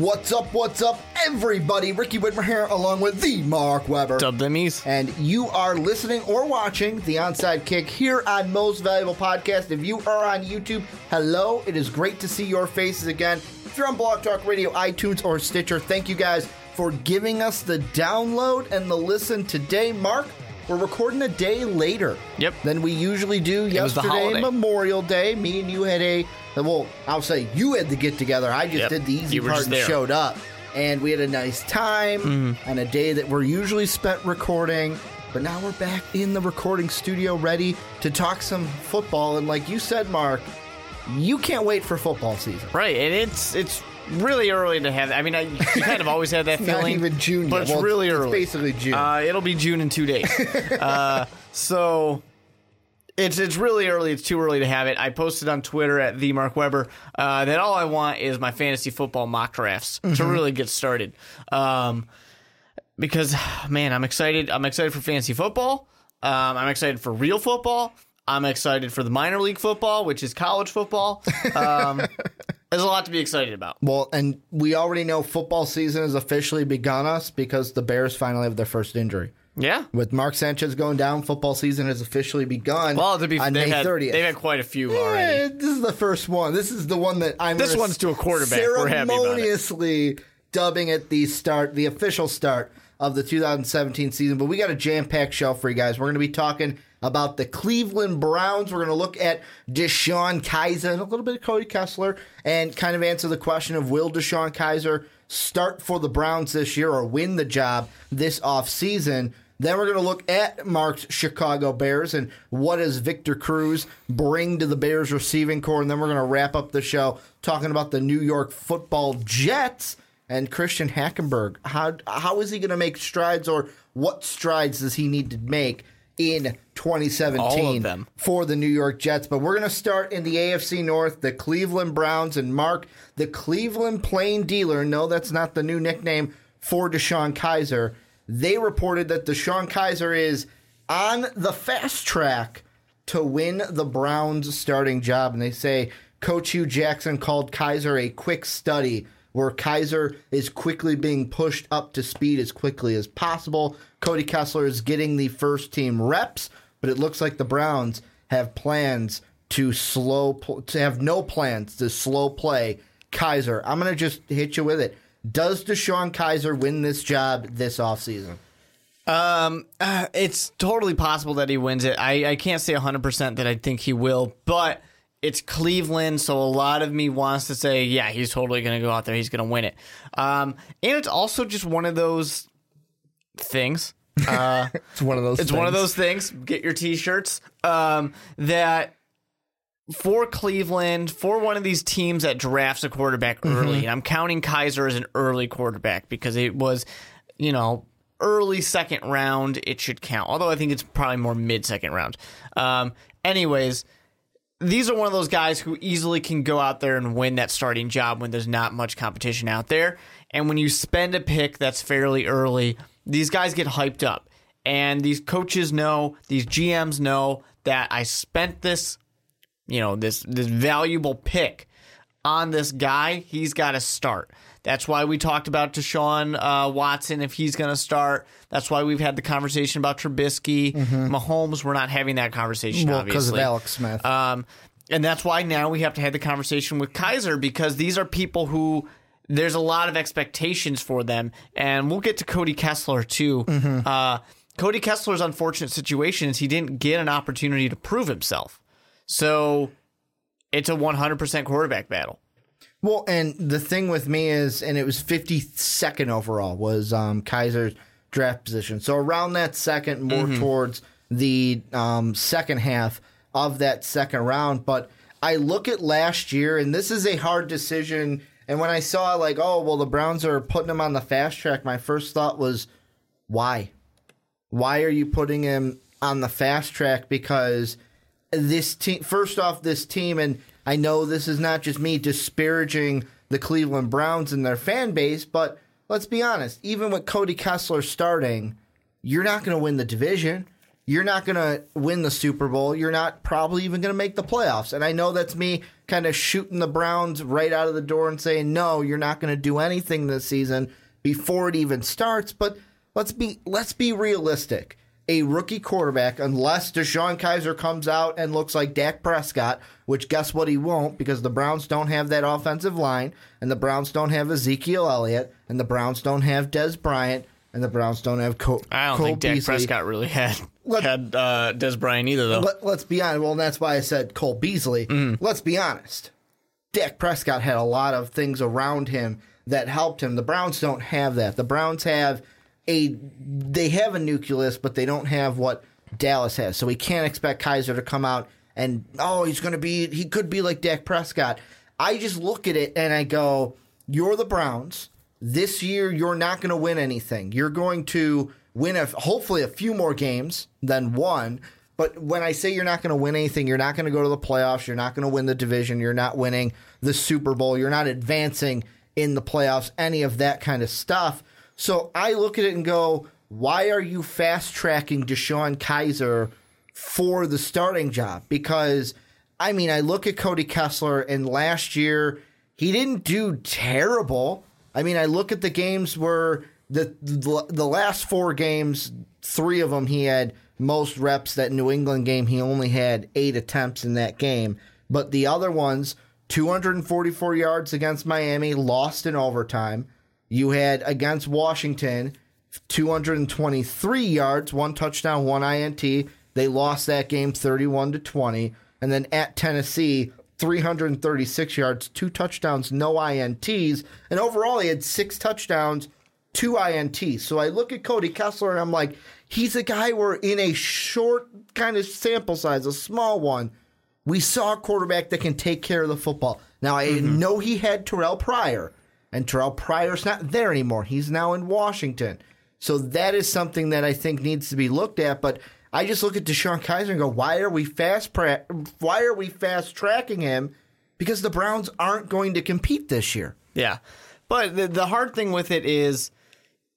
What's up, what's up, everybody? Ricky Widmer here, along with the Mark Weber. Dub themmies. And you are listening or watching the Onside Kick here on Most Valuable Podcast. If you are on YouTube, hello. It is great to see your faces again. If you're on Blog Talk Radio, iTunes, or Stitcher, thank you guys for giving us the download and the listen today. Mark, we're recording a day later Yep. than we usually do. was the Yesterday. Memorial Day, me and you had a, well, I'll say you had the get together. I just Yep. did the easy You part and there. showed up. And we had a nice time Mm-hmm. on a day that we're usually spent recording. But now we're back in the recording studio ready to talk some football. And like you said, Mark, you can't wait for football season. Right, and it's it's really early to have. I mean, I, you kind of always had that Not feeling. even June but it's Well, really it's early. basically June. Uh, it'll be June in two days. uh, so it's it's really early. It's too early to have it. I posted on Twitter at the Mark Weber uh, that all I want is my fantasy football mock drafts to Mm-hmm. really get started. Um, because man, I'm excited. I'm excited for fantasy football. Um, I'm excited for real football. I'm excited for the minor league football, which is college football. Um, there's a lot to be excited about. well, and we already know football season has officially begun us because the Bears finally have their first injury. Yeah. With Mark Sanchez going down, football season has officially begun Well, to be on May had, 30th. they've had quite a few already. Eh, this is the first one. This is the one that I'm. This one's to a quarterback. We're happy about it. Ceremoniously dubbing it the start, the official start of the 2017 season. But we got a jam-packed show for you guys. We're going to be talking about the Cleveland Browns. We're going to look at Deshone Kizer and a little bit of Cody Kessler, and kind of answer the question of will Deshone Kizer start for the Browns this year or win the job this offseason. Then we're going to look at Mark's Chicago Bears and what does Victor Cruz bring to the Bears receiving corps. And then we're going to wrap up the show talking about the New York football Jets and Christian Hackenberg. How, how is he going to make strides or what strides does he need to make in 2017 All of them. for the New York Jets? But we're going to start in the AFC North, the Cleveland Browns and Mark, the Cleveland Plain Dealer. No, that's not the new nickname for Deshone Kizer. They reported that Deshone Kizer is on the fast track to win the Browns starting job. And they say Coach Hue Jackson called Kizer a quick study where Kizer is quickly being pushed up to speed as quickly as possible. Cody Kessler is getting the first team reps, but it looks like the Browns have plans to slow to have no plans to slow play Kizer. I'm going to just hit you with it. Does Deshone Kizer win this job this offseason? Um, uh, it's totally possible that he wins it. I, I can't say 100% that I think he will, but it's Cleveland, so a lot of me wants to say, yeah, he's totally going to go out there. He's going to win it. Um, and it's also just one of those things. Uh, It's one of those. it's one of those things. Get your t-shirts. Um, that for Cleveland, for one of these teams that drafts a quarterback early, and I'm counting Kizer as an early quarterback because it was, you know, early second round. It should count. Although I think it's probably more mid second round. Um, anyways. These are one of those guys who easily can go out there and win that starting job when there's not much competition out there. And when you spend a pick that's fairly early, these guys get hyped up. And these coaches know, these GMs know that I spent this, you know, this this valuable pick on this guy. He's got to start. That's why we talked about Deshaun uh, Watson if he's going to start. That's why we've had the conversation about Trubisky, Mahomes. We're not having that conversation Mm-hmm. Well, because of. Alex Smith. Um, and that's why now we have to have the conversation with Kizer because these are people who there's a lot of expectations for them, and we'll get to Cody Kessler too. Mm-hmm. Uh, Cody Kessler's unfortunate situation is he didn't get an opportunity to prove himself, so it's a 100% quarterback battle. Well, and the thing with me is, and it was 52nd overall was um, Kizer's draft position. So around that second, more towards the um, second half of that second round. But I look at last year, and this is a hard decision. And when I saw like, oh well, the Browns are putting him on the fast track, my first thought was, why? Why are you putting him on the fast track? Because this team, first off, this team, and I know this is not just me disparaging the Cleveland Browns and their fan base. But let's be honest, even with Cody Kessler starting, you're not going to win the division. You're not going to win the Super Bowl. You're not probably even going to make the playoffs. And I know that's me kind of shooting the Browns right out of the door and saying, no, you're not going to do anything this season before it even starts. But let's be let's be realistic. A rookie quarterback, unless DeShone Kizer comes out and looks like Dak Prescott, which guess what he won't, because the Browns don't have that offensive line, and the Browns don't have Ezekiel Elliott, and the Browns don't have Dez Bryant, and the Browns don't have Cole. I don't Cole think Dak Beasley. Prescott really had Let- had uh, Dez Bryant either, though. Let, let's be honest. Well, that's why I said Cole Beasley. Let's be honest. Dak Prescott had a lot of things around him that helped him. The Browns don't have that. The Browns have a they have a nucleus, but they don't have what Dallas has. So we can't expect Kizer to come out and oh, he's going to be he could be like Dak Prescott. I just look at it and I go, you're the Browns. This year you're not going to win anything. You're going to win a, hopefully a few more games than one. But when I say you're not going to win anything, you're not going to go to the playoffs. You're not going to win the division. You're not winning the Super Bowl. You're not advancing in the playoffs, any of that kind of stuff. So I look at it and go, why are you fast tracking Deshone Kizer for the starting job? Because, I mean, I look at Cody Kessler, and last year he didn't do terrible. I mean, I look at the games where the the, the last four games, three of them he had most reps. That New England game, he only had eight attempts in that game. But the other ones, 244 yards against Miami, lost in overtime. You had against Washington, 223 yards, one touchdown, one INT. They lost that game 31 to 20. And then at Tennessee, 336 yards, two touchdowns, no INTs. And overall, he had six touchdowns, two INTs. So I look at Cody Kessler and I'm like, he's a guy where in a short kind of sample size, a small one, we saw a quarterback that can take care of the football. Now, I mm-hmm. know he had Terrelle Pryor, and Terrelle Pryor's not there anymore. He's now in Washington. So that is something that I think needs to be looked at. But I just look at Deshone Kizer and go, why are we fast pra- why are we fast tracking him? Because the Browns aren't going to compete this year. Yeah. But the, the hard thing with it is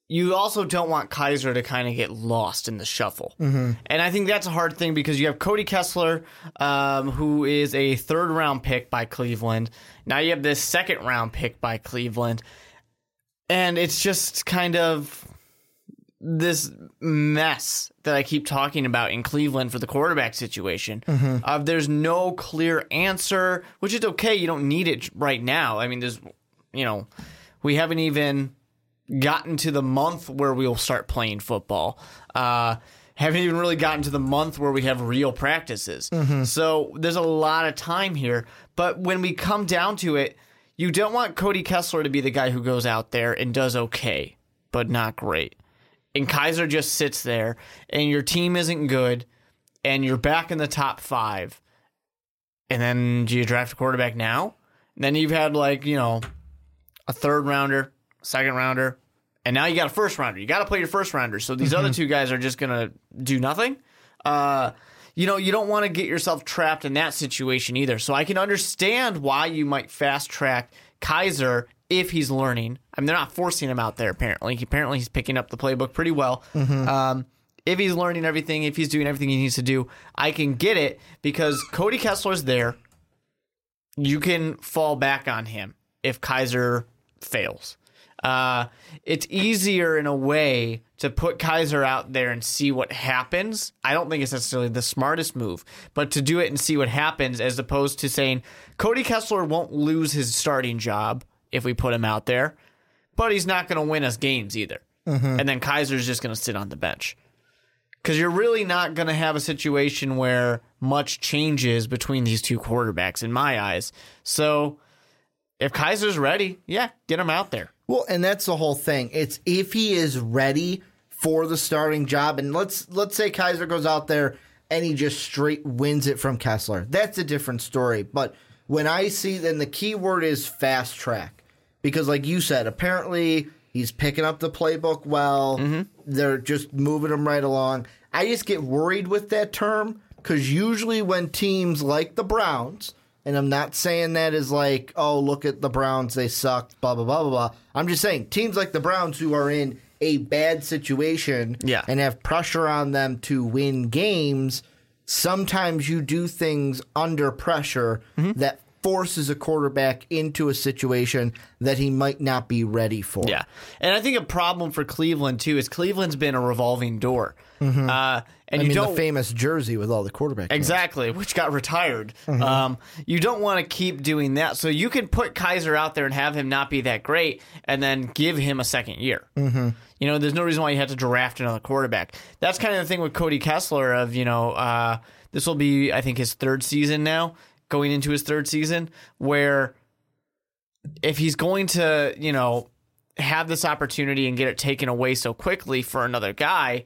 you also don't want Kizer to kind of get lost in the shuffle. Mm-hmm. And I think that's a hard thing because you have Cody Kessler, um, who is a third round pick by Cleveland. Now you have this second round pick by Cleveland. And it's just kind of this mess that I keep talking about in Cleveland for the quarterback situation. Uh, there's no clear answer, which is okay. You don't need it right now. I mean, there's, you know, we haven't even gotten to the month where we'll start playing football. Uh, haven't even really gotten to the month where we have real practices. So there's a lot of time here. But when we come down to it, you don't want Cody Kessler to be the guy who goes out there and does okay, but not great. And Kizer just sits there, and your team isn't good, and you're back in the top five. And then do you draft a quarterback now? And then you've had like, you know, a third rounder, second rounder, and now you got a first rounder. You got to play your first rounder. So these other two guys are just going to do nothing. Uh, you know, you don't want to get yourself trapped in that situation either. So I can understand why you might fast track Kizer if he's learning. I mean, they're not forcing him out there. Apparently, apparently he's picking up the playbook pretty well. Um, if he's learning everything, if he's doing everything he needs to do, I can get it because Cody Kessler's there. You can fall back on him if Kizer fails. Uh, it's easier in a way to put Kizer out there and see what happens. I don't think it's necessarily the smartest move, but to do it and see what happens as opposed to saying Cody Kessler won't lose his starting job if we put him out there, but he's not going to win us games either. And then Kizer's just going to sit on the bench. Because you're really not going to have a situation where much changes between these two quarterbacks, in my eyes. So if Kizer's ready, yeah, get him out there. Well, and that's the whole thing. It's if he is ready for the starting job, and let's let's say Kizer goes out there and he just straight wins it from Kessler. That's a different story. But when I see, then the key word is fast track because, like you said, apparently he's picking up the playbook well. Mm-hmm. They're just moving him right along. I just get worried with that term because usually when teams like the Browns And I'm not saying that is like, oh, look at the Browns, they suck, blah, blah, blah, blah, blah. I'm just saying teams like the Browns who are in a bad situation Yeah. and have pressure on them to win games, sometimes you do things under pressure Mm-hmm. that forces a quarterback into a situation that he might not be ready for. Yeah, and I think a problem for Cleveland too is Cleveland's been a revolving door, uh, and I you mean, don't the famous jersey with all the quarterback. names. exactly which got retired. Mm-hmm. Um, you don't want to keep doing that, so you can put Kizer out there and have him not be that great, and then give him a second year. Mm-hmm. You know, there's no reason why you have to draft another quarterback. That's kind of the thing with Cody Kessler. Of you know, uh, this will be I think his third season now, going into his third season, where if he's going to, you know, have this opportunity and get it taken away so quickly for another guy,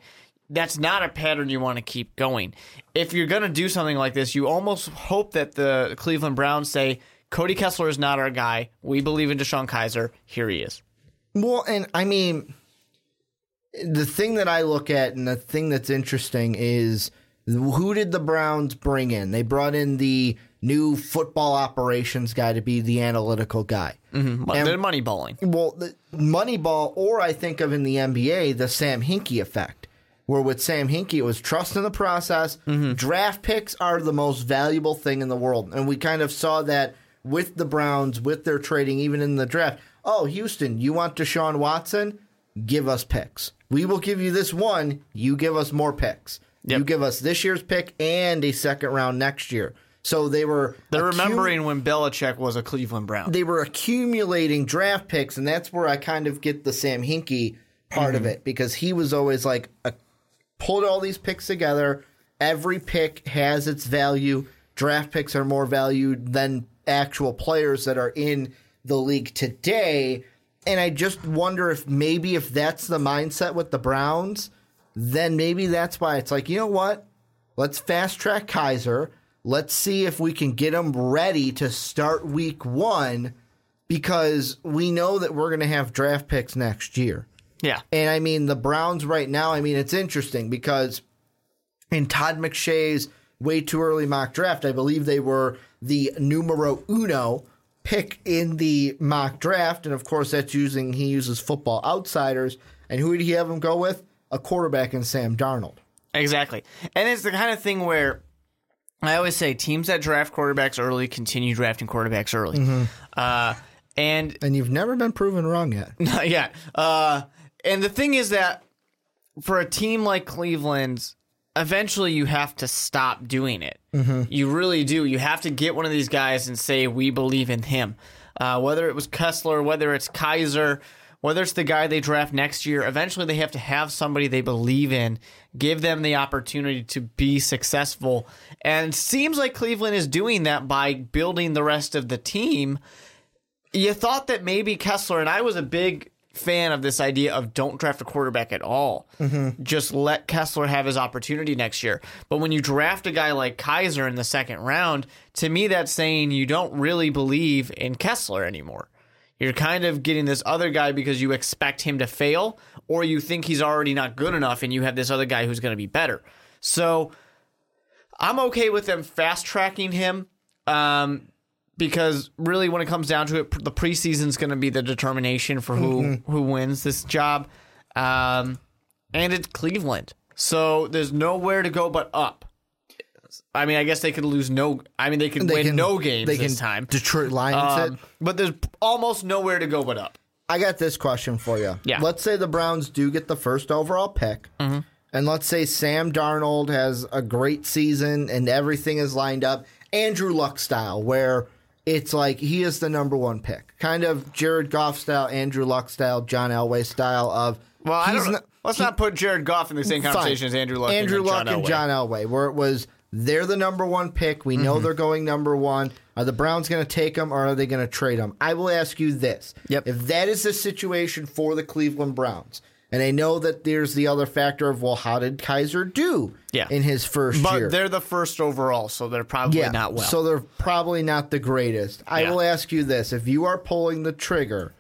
that's not a pattern you want to keep going. If you're going to do something like this, you almost hope that the Cleveland Browns say, Cody Kessler is not our guy. We believe in Deshone Kizer. Here he is. Well, and I mean, the thing that I look at and the thing that's interesting is who did the Browns bring in? They brought in the new football operations guy to be the analytical guy. Mm-hmm. And- They're money. Well, the Moneyball, or I think of in the NBA, the Sam Hinkie effect, where with Sam Hinkie, it was trust in the process. Draft picks are the most valuable thing in the world. And we kind of saw that with the Browns, with their trading, even in the draft. Oh, Houston, you want Deshaun Watson? Give us picks. We will give you this one. You give us more picks. Yep. You give us this year's pick and a second round next year. So they were They're accum- remembering when Belichick was a Cleveland Brown. they were accumulating draft picks, and that's where I kind of get the Sam Hinkie part of it because he was always like a, pulled all these picks together. Every pick has its value. Draft picks are more valued than actual players that are in the league today. And I just wonder if maybe if that's the mindset with the Browns, then maybe that's why it's like, you know what? Let's fast track Kizer. Let's see if we can get them ready to start week one because we know that we're going to have draft picks next year. yeah. And I mean, the Browns right now, I mean, it's interesting because in Todd McShay's way too early mock draft, I believe they were the numero uno pick in the mock draft. And of course, that's using, he uses football outsiders. And who did he have him go with? A quarterback in Sam Darnold. Exactly. And it's the kind of thing where I always say teams that draft quarterbacks early continue drafting quarterbacks early. Uh, and And you've never been proven wrong yet. Not yet. Uh, and the thing is that for a team like Cleveland's, eventually you have to stop doing it. You really do. You have to get one of these guys and say, we believe in him. Uh, whether it was Kessler, whether it's Kizer, whether it's the guy they draft next year, eventually they have to have somebody they believe in, give them the opportunity to be successful. And it seems like Cleveland is doing that by building the rest of the team you thought that maybe Kessler and I was a big fan of this idea of don't draft a quarterback at all. Mm-hmm. Just let Kessler have his opportunity next year. But when you draft a guy like Kizer in the second round, to me that's saying you don't really believe in Kessler anymore. You're kind of getting this other guy because you expect him to fail or you think he's already not good enough and you have this other guy who's going to be better. So I'm okay with them fast tracking him. Um, because really, when it comes down to it, the preseason's going to be the determination for who who wins this job, um, and it's Cleveland, so there's nowhere to go but up. I mean, I guess they could lose no. I mean, they could They win can- no games they this can time, Detroit Lions it. um, but there's almost nowhere to go but up. I got this question for you. Yeah. Let's say the Browns do get the first overall pick, and let's say Sam Darnold has a great season and everything is lined up, Andrew Luck style, where it's like he is the number one pick, kind of Jared Goff style, Andrew Luck style, John Elway style of. Well, I don't. not- let's not put Jared Goff in the same Fine. conversation as Andrew Luck. Andrew and Luck John and Elway. John Elway, where it was they're the number one pick. We know mm-hmm. they're going number one. Are the Browns going to take them or are they going to trade them? I will ask you this: Yep. If that is the situation for the Cleveland Browns, and I know that there's the other factor of well, how did Kizer do Yeah. in his first But year? they're the first overall, so they're probably yeah, not well. so they're probably not the greatest. I Yeah. will ask you this: If you are pulling the trigger,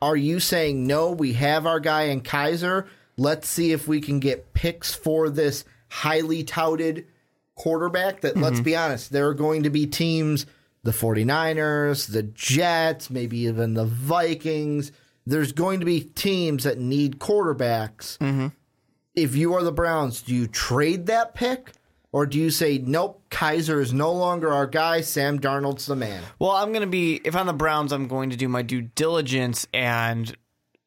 are you saying no? We have our guy in Kizer. Let's see if we can get picks for this highly touted quarterback. That Mm-hmm. let's be honest, there are going to be teams. the 49ers, the Jets, maybe even the Vikings. There's going to be teams that need quarterbacks. Mm-hmm. If you are the Browns, do you trade that pick? Or do you say, nope, Kizer is no longer our guy, Sam Darnold's the man? Well, I'm going to be, if I'm the Browns, I'm going to do my due diligence and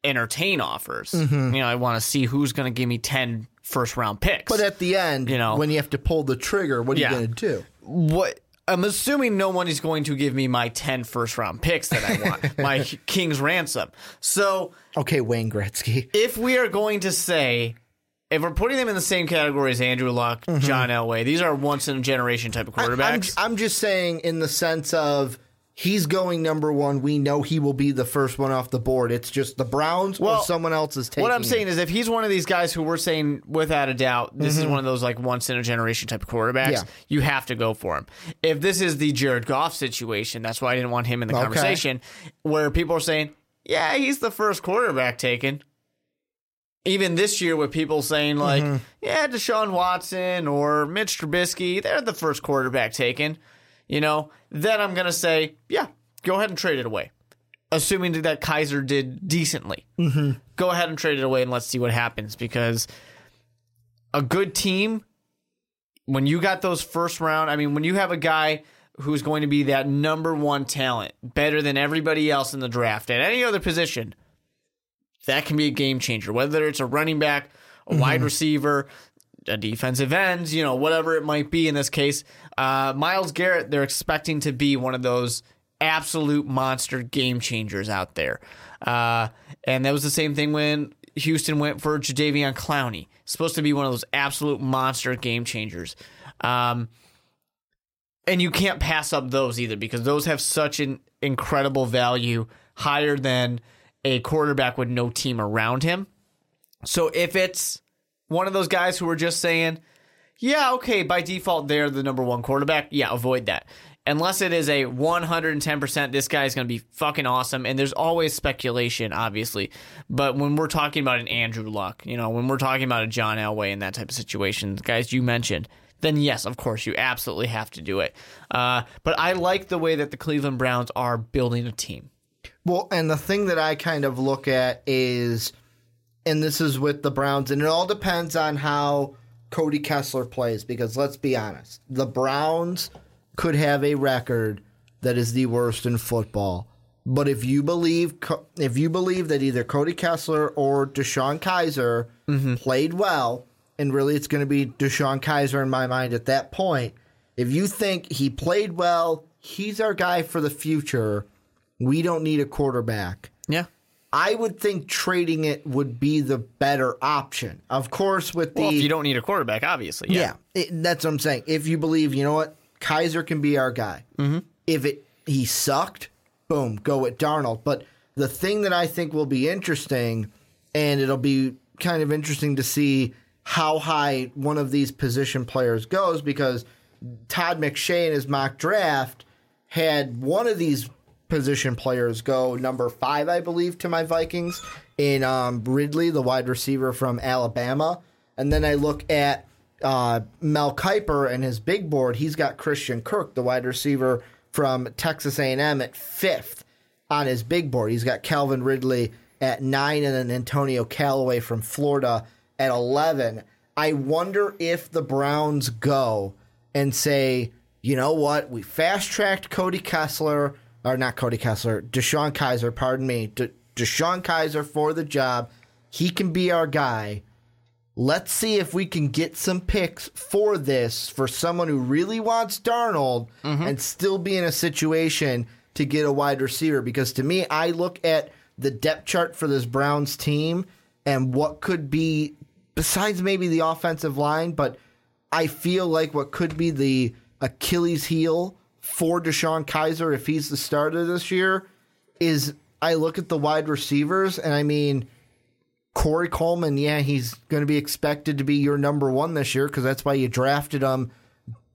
entertain offers. Mm-hmm. You know, I want to see who's going to give me 10 first round picks. But at the end, You know. when you have to pull the trigger, what are Yeah. you going to do? what I'm assuming no one is going to give me my 10 first round picks that I want, my king's ransom. So Okay, Wayne Gretzky. if we are going to say, if we're putting them in the same category as Andrew Luck, John Elway, these are once in a generation type of Mm-hmm. I'm, quarterbacks. I'm just saying, in the sense of he's going number one. We know he will be the first one off the board. It's just the Browns Well, or someone else is taking. what I'm saying is, if he's one of these guys who we're saying without a doubt, this is one of those like once in a generation type of quarterbacks, Mm-hmm. Yeah. you have to go for him. If this is the Jared Goff situation, that's why I didn't want him in the Okay. conversation, where people are saying, yeah, he's the first quarterback taken. Even this year, with people saying like, Mm-hmm. yeah, Deshaun Watson or Mitch Trubisky, they're the first quarterback taken. You know, then I'm gonna say, yeah, go ahead and trade it away assuming that Kizer did decently. Mm-hmm. Go ahead and trade it away and let's see what happens because a good team, when you got those first round, I mean, when you have a guy who's going to be that number one talent, better than everybody else in the draft at any other position, that can be a game changer. Whether it's a running back, a wide receiver, a defensive end, you know, whatever it might be in this case. Uh, Myles Garrett, they're expecting to be one of those absolute monster game changers out there. Uh, and that was the same thing when Houston went for Jadeveon Clowney. Supposed to be one of those absolute monster game changers. Um, and you can't pass up those either because those have such an incredible value, higher than a quarterback with no team around him. So if it's one of those guys who are just saying, yeah, okay, by default, they're the number one quarterback, yeah, avoid that. Unless it is a 110%, this guy is going to be fucking awesome. And there's always speculation, obviously. But when we're talking about an Andrew Luck, you know, when we're talking about a John Elway in that type of situation, guys you mentioned, then yes, of course, you absolutely have to do it. Uh, but I like the way that the Cleveland Browns are building a team. Well, and the thing that I kind of look at is, and this is with the Browns, and it all depends on how Cody Kessler plays. Because let's be honest, the Browns could have a record that is the worst in football. But if you believe, if you believe that either Cody Kessler or Deshone Kizer mm-hmm. played well, and really it's going to be Deshone Kizer in my mind at that point. If you think he played well, he's our guy for the future. We don't need a quarterback. Yeah. I would think trading it would be the better option. Of course, with the Well, if you don't need a quarterback, obviously. yeah, it, that's what I'm saying. If you believe, you know what, Kizer can be our guy. Mm-hmm. If it he sucked, boom, go with Darnold. But the thing that I think will be interesting, and it'll be kind of interesting to see how high one of these position players goes, because Todd McShay in his mock draft had one of these position players go number five, I believe, to my Vikings in um, Ridley, the wide receiver from Alabama. And then I look at uh, Mel Kiper and his big board. He's got Christian Kirk, the wide receiver from Texas A&M, at fifth on his big board. He's got Calvin Ridley at nine, and then Antonio Callaway from Florida at eleven. I wonder if the Browns go and say, you know what, we fast tracked Cody Kessler, or not Cody Kessler, Deshone Kizer, pardon me, De- Deshone Kizer for the job. He can be our guy. Let's see if we can get some picks for this for someone who really wants Darnold mm-hmm. and still be in a situation to get a wide receiver. Because to me, I look at the depth chart for this Browns team and what could be, besides maybe the offensive line, but I feel like what could be the Achilles heel for Deshone Kizer if he's the starter this year is I look at the wide receivers and I mean, Corey Coleman, yeah, he's going to be expected to be your number one this year because that's why you drafted him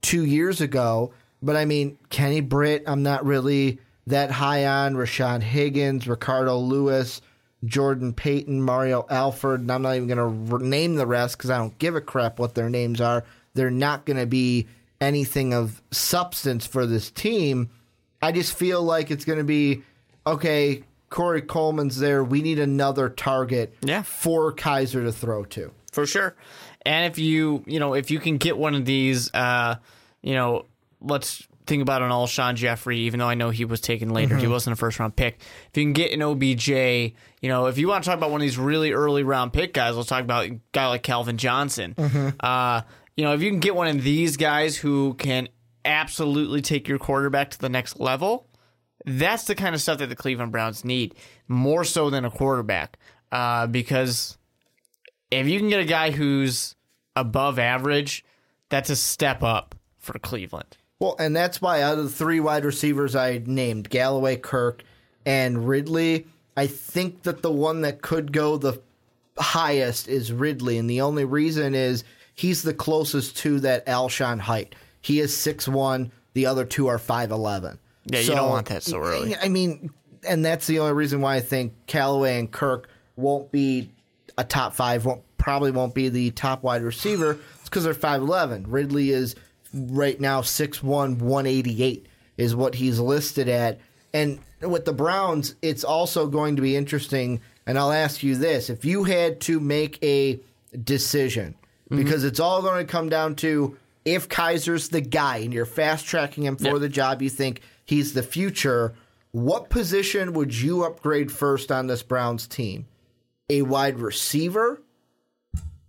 two years ago. But I mean, Kenny Britt, I'm not really that high on. Rashard Higgins, Ricardo Lewis, Jordan Payton, Mario Alford, and I'm not even going to name the rest because I don't give a crap what their names are. They're not going to be anything of substance for this team. I just feel like it's going to be okay. Corey Coleman's there. We need another target Yeah. for Kizer to throw to. for sure. And if you, you know, if you can get one of these, uh, you know, let's think about an Alshon Jeffery, even though I know he was taken later, he wasn't a first round pick. If you can get an OBJ, you know, if you want to talk about one of these really early round pick guys, let's talk about a guy like Calvin Johnson. Uh, you know, if you can get one of these guys who can absolutely take your quarterback to the next level, that's the kind of stuff that the Cleveland Browns need more so than a quarterback. Uh, because if you can get a guy who's above average, that's a step up for Cleveland. Well, and that's why out of the three wide receivers I named, Callaway, Kirk, and Ridley, I think that the one that could go the highest is Ridley. And the only reason is he's the closest to that Alshon height. He is 6'1, the other two are 5'11. Yeah, you don't want that so early. I mean, and that's the only reason why I think Callaway and Kirk won't be a top five, won't probably won't be the top wide receiver. It's because they're 5'11. Ridley is right now 6'1, 188 is what he's listed at. And with the Browns, it's also going to be interesting. And I'll ask you this if you had to make a decision, Mm-hmm. because it's all going to come down to if Kizer's the guy and you're fast tracking him for Yeah. the job, you think he's the future. What position would you upgrade first on this Browns team? A wide receiver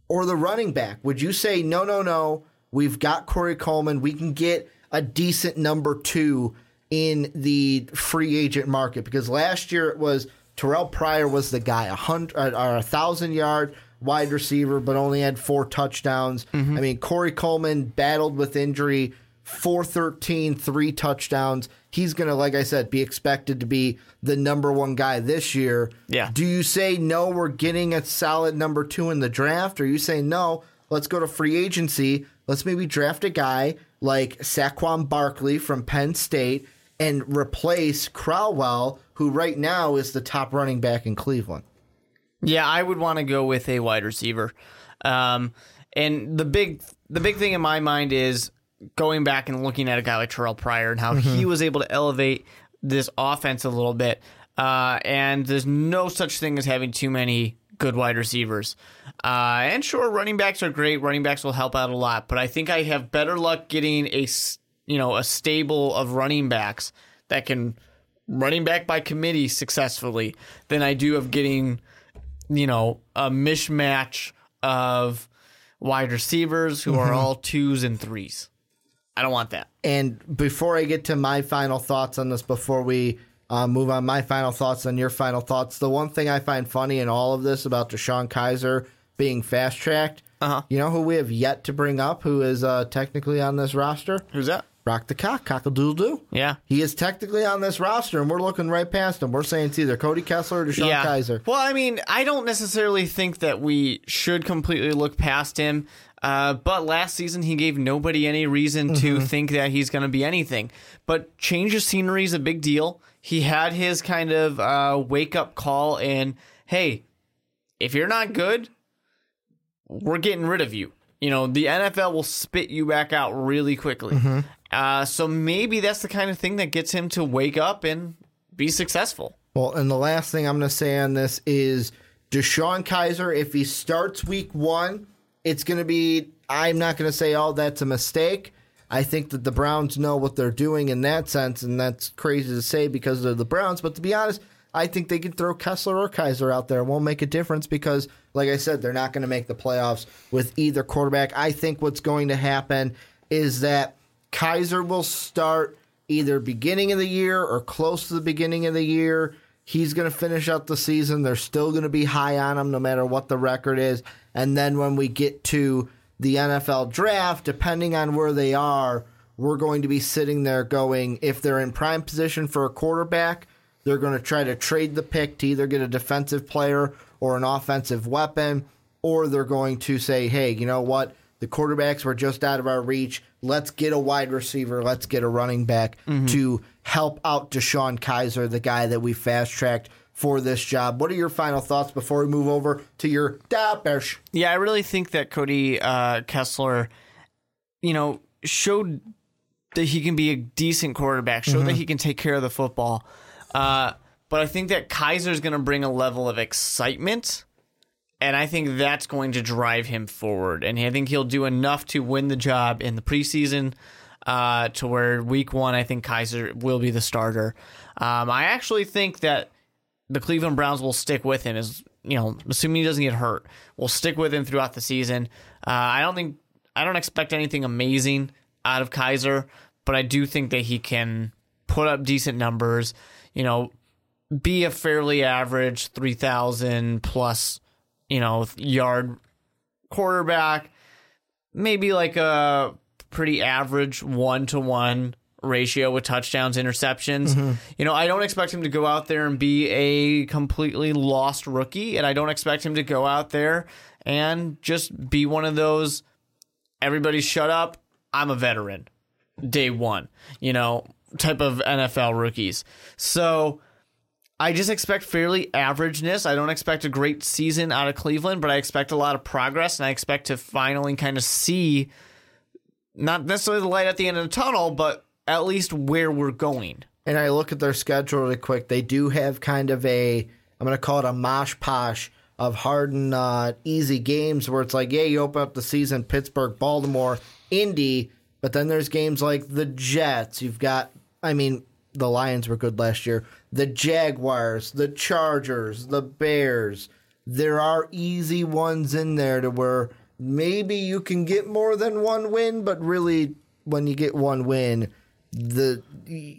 or the running back? Would you say, no, no, no, we've got Corey Coleman. We can get a decent number two in the free agent market? Because last year it was Terrelle Pryor was the guy, a hundred uh, or a thousand yard wide receiver, but only had four touchdowns. Mm-hmm. I mean, Corey Coleman battled with injury, 413, three touchdowns. He's going to, like I said, be expected to be the number one guy this year. Yeah. Do you say no, we're getting a solid number two in the draft? Or you say no, let's go to free agency. Let's maybe draft a guy like Saquon Barkley from Penn State and replace Crowell, who right now is the top running back in Cleveland. Yeah, I would want to go with a wide receiver. Um, and the big the big thing in my mind is going back and looking at a guy like Terrelle Pryor and how he was able to elevate this offense a little bit. Uh, and there's no such thing as having too many good wide receivers. Uh, and sure, running backs are great. Running backs will help out a lot, but I think I have better luck getting a you know a stable of running backs that can running back by committee successfully than I do of getting you know, a mishmatch of wide receivers who are all twos and threes. I don't want that. And before I get to my final thoughts on this, before we uh, move on, my final thoughts on your final thoughts, the one thing I find funny in all of this about Deshone Kizer being fast tracked, Uh-huh. you know who we have yet to bring up who is uh, technically on this roster? Who's that? Rock the cock, cockadoodle doo. Yeah. He is technically on this roster, and we're looking right past him. We're saying it's either Cody Kessler or Deshone yeah. Kizer. Well, I mean, I don't necessarily think that we should completely look past him. Uh, but last season, he gave nobody any reason to think that he's going to be anything. But change of scenery is a big deal. He had his kind of uh, wake up call, and hey, if you're not good, we're getting rid of you. You know, the NFL will spit you back out really quickly. Uh, so maybe that's the kind of thing that gets him to wake up and be successful. Well, and the last thing I'm going to say on this is Deshone Kizer, if he starts week one, it's going to be, I'm not going to say, oh, that's a mistake. I think that the Browns know what they're doing in that sense, and that's crazy to say because they're the Browns. But to be honest, I think they could throw Kessler or Kizer out there. It won't make a difference because, like I said, they're not going to make the playoffs with either quarterback. I think what's going to happen is that Kizer will start either beginning of the year or close to the beginning of the year. He's going to finish out the season. They're still going to be high on him no matter what the record is. And then when we get to the NFL draft, depending on where they are, we're going to be sitting there going, if they're in prime position for a quarterback, they're going to try to trade the pick to either get a defensive player or an offensive weapon, or they're going to say, hey, you know what? The quarterbacks were just out of our reach. Let's get a wide receiver. Let's get a running back to help out Deshone Kizer, the guy that we fast tracked for this job. What are your final thoughts before we move over to your dappers? Yeah, I really think that Cody uh, Kessler, you know, showed that he can be a decent quarterback, show that he can take care of the football. Uh, but I think that Kizer's going to bring a level of excitement, and I think that's going to drive him forward. And I think he'll do enough to win the job in the preseason. Uh, to where week one, I think Kizer will be the starter. Um, I actually think that the Cleveland Browns will stick with him as you know, assuming he doesn't get hurt, will stick with him throughout the season. Uh, I don't think I don't expect anything amazing out of Kizer, but I do think that he can put up decent numbers. You know, be a fairly average three thousand plus, you know, yard quarterback. Maybe like a pretty average one to one ratio with touchdowns, interceptions. Mm-hmm. You know, I don't expect him to go out there and be a completely lost rookie, and I don't expect him to go out there and just be one of those everybody shut up, I'm a veteran. Day 1, you know, type of NFL rookies. So, I just expect fairly averageness. I don't expect a great season out of Cleveland, but I expect a lot of progress and I expect to finally kind of see not necessarily the light at the end of the tunnel, but at least where we're going. And I look at their schedule really quick. They do have kind of a, I'm going to call it a mosh posh of hard and uh, easy games where it's like, yeah, you open up the season Pittsburgh, Baltimore, Indy, but then there's games like the Jets. You've got, I mean, the Lions were good last year. The Jaguars, the Chargers, the Bears. There are easy ones in there to where maybe you can get more than one win, but really, when you get one win, the eh,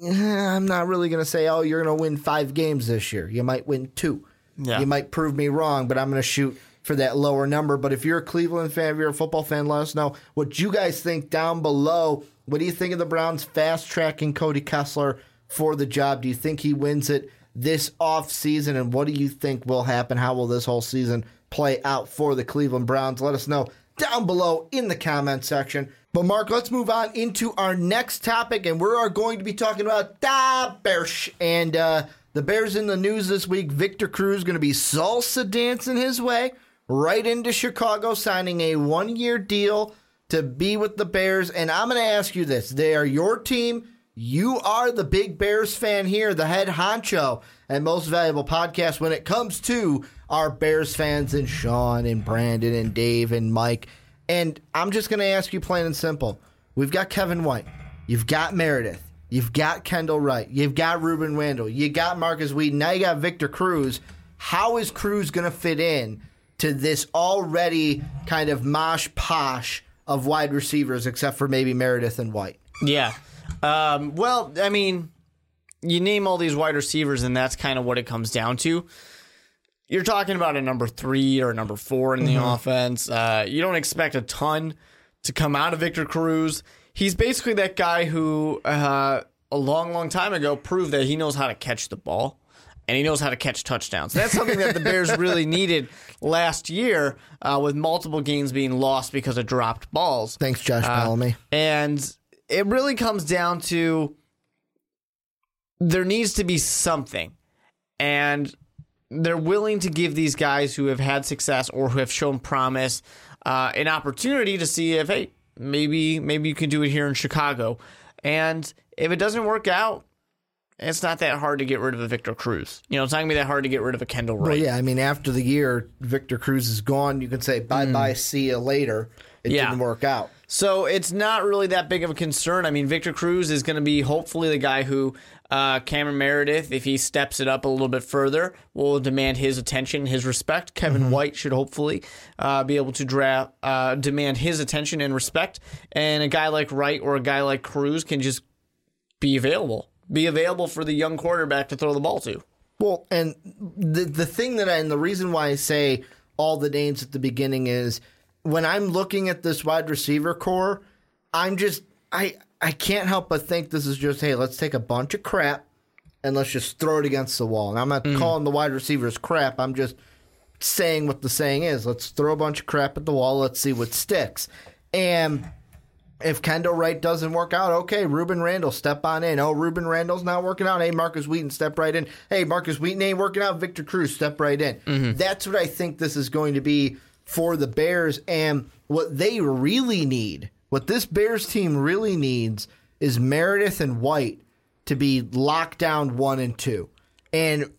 I'm not really going to say, oh, you're going to win five games this year. You might win two. Yeah. You might prove me wrong, but I'm going to shoot for that lower number. But if you're a Cleveland fan, if you're a football fan, let us know what you guys think down below. What do you think of the Browns fast tracking Cody Kessler for the job? Do you think he wins it this off season? And what do you think will happen? How will this whole season play out for the Cleveland Browns? Let us know down below in the comment section. But Mark, let's move on into our next topic, and we are going to be talking about the Bears and uh, the Bears in the news this week. Victor Cruz going to be salsa dancing his way right into Chicago, signing a one-year deal to be with the Bears. And I'm going to ask you this: They are your team. You are the big Bears fan here, the head honcho and most valuable podcast when it comes to our Bears fans and Sean and Brandon and Dave and Mike. And I'm just going to ask you plain and simple. We've got Kevin White. You've got Meredith. You've got Kendall Wright. You've got Rueben Randle. You got Markus Wheaton. Now you got Victor Cruz. How is Cruz going to fit in to this already kind of mosh posh of wide receivers, except for maybe Meredith and White? Yeah. Um, well, I mean, you name all these wide receivers, and that's kind of what it comes down to. You're talking about a number three or a number four in the offense. Uh, you don't expect a ton to come out of Victor Cruz. He's basically that guy who, uh, a long, long time ago, proved that he knows how to catch the ball and he knows how to catch touchdowns. That's something that the Bears really needed last year uh, with multiple games being lost because of dropped balls. Thanks, Josh Bellamy. And it really comes down to there needs to be something. And they're willing to give these guys who have had success or who have shown promise uh, an opportunity to see if, hey, maybe maybe you can do it here in Chicago. And if it doesn't work out, it's not that hard to get rid of a Victor Cruz. You know, it's not gonna be that hard to get rid of a Kendall Wright. Well, yeah, I mean, after the year, Victor Cruz is gone. You can say bye bye, see you later. It Yeah. didn't work out. So it's not really that big of a concern. I mean, Victor Cruz is going to be hopefully the guy who uh, Cameron Meredith, if he steps it up a little bit further, will demand his attention, his respect. Kevin White should hopefully uh, be able to draft, uh, demand his attention and respect. And a guy like Wright or a guy like Cruz can just be available, be available for the young quarterback to throw the ball to. Well, and the the thing that I, and the reason why I say all the names at the beginning is when I'm looking at this wide receiver corps, I'm just I I can't help but think this is just hey, let's take a bunch of crap and let's just throw it against the wall. And I'm not mm. calling the wide receivers crap. I'm just saying what the saying is. Let's throw a bunch of crap at the wall. Let's see what sticks. And if Kendall Wright doesn't work out, okay, Rueben Randle, step on in. Oh, Rueben Randle's not working out. Hey, Markus Wheaton, step right in. Hey, Markus Wheaton ain't working out. Victor Cruz, step right in. Mm-hmm. That's what I think this is going to be for the Bears. And what they really need What this Bears team really needs is Meredith and White to be locked down one and two. And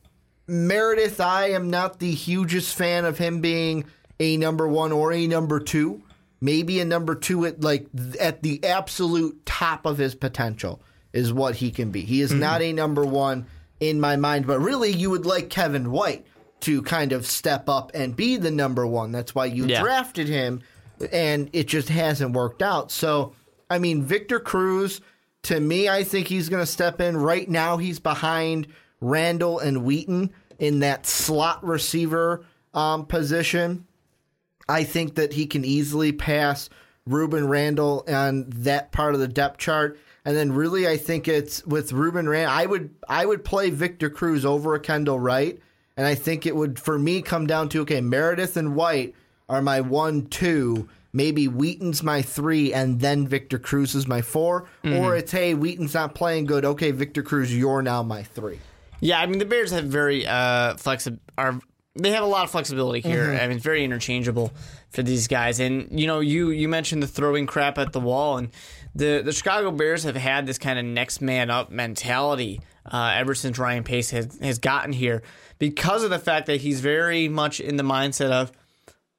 Meredith, I am not the hugest fan of him being a number one or a number two. Maybe a number two at like at the absolute top of his potential is what he can be. He is not a number one in my mind, but really you would like Kevin White to kind of step up and be the number one. That's why you Yeah. drafted him, and it just hasn't worked out. So, I mean, Victor Cruz, to me, I think he's going to step in. Right now, he's behind Randle and Wheaton in that slot receiver um, position. I think that he can easily pass Rueben Randle on that part of the depth chart. And then really I think it's with Rueben Randle I would I would play Victor Cruz over a Kendall Wright. And I think it would for me come down to okay, Meredith and White are my one, two. Maybe Wheaton's my three, and then Victor Cruz is my 4 Or it's hey, Wheaton's not playing good. Okay, Victor Cruz, you're now my three. Yeah, I mean the Bears have very uh flexi- are they have a lot of flexibility here. Mm-hmm. I mean it's very interchangeable for these guys. And you know, you you mentioned the throwing crap at the wall and the the Chicago Bears have had this kind of next man up mentality uh, ever since Ryan Pace has, has gotten here because of the fact that he's very much in the mindset of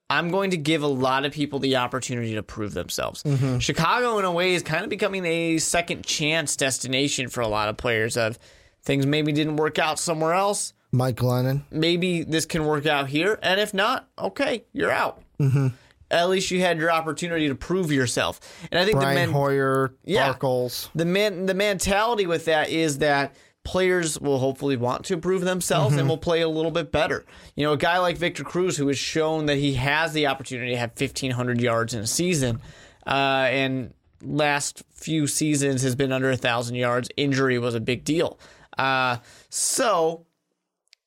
I'm going to give a lot of people the opportunity to prove themselves. Chicago, in a way, is kind of becoming a second chance destination for a lot of players. Of things maybe didn't work out somewhere else, Mike Glennon. maybe this can work out here, and if not, okay, you're out. Mm-hmm. At least you had your opportunity to prove yourself. And I think Brian the men- Hoyer, Yeah. Barkles. the man the mentality with that is that players will hopefully want to prove themselves Mm-hmm. and will play a little bit better. You know, a guy like Victor Cruz who has shown that he has the opportunity to have 1500 yards in a season uh, and last few seasons has been under a 1000 yards. Injury was a big deal. Uh, so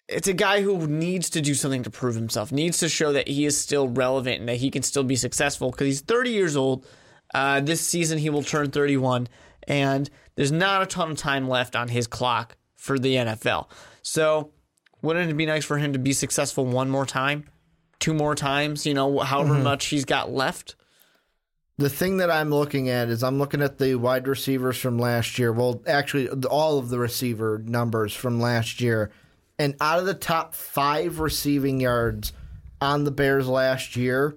it's a guy who needs to do something to prove himself, needs to show that he is still relevant and that he can still be successful because he's 30 years old. Uh, this season, he will turn 31, and there's not a ton of time left on his clock for the NFL. So, wouldn't it be nice for him to be successful one more time, two more times, you know, however much he's got left? The thing that I'm looking at is I'm looking at the wide receivers from last year. Well, actually, all of the receiver numbers from last year. And out of the top five receiving yards on the Bears last year,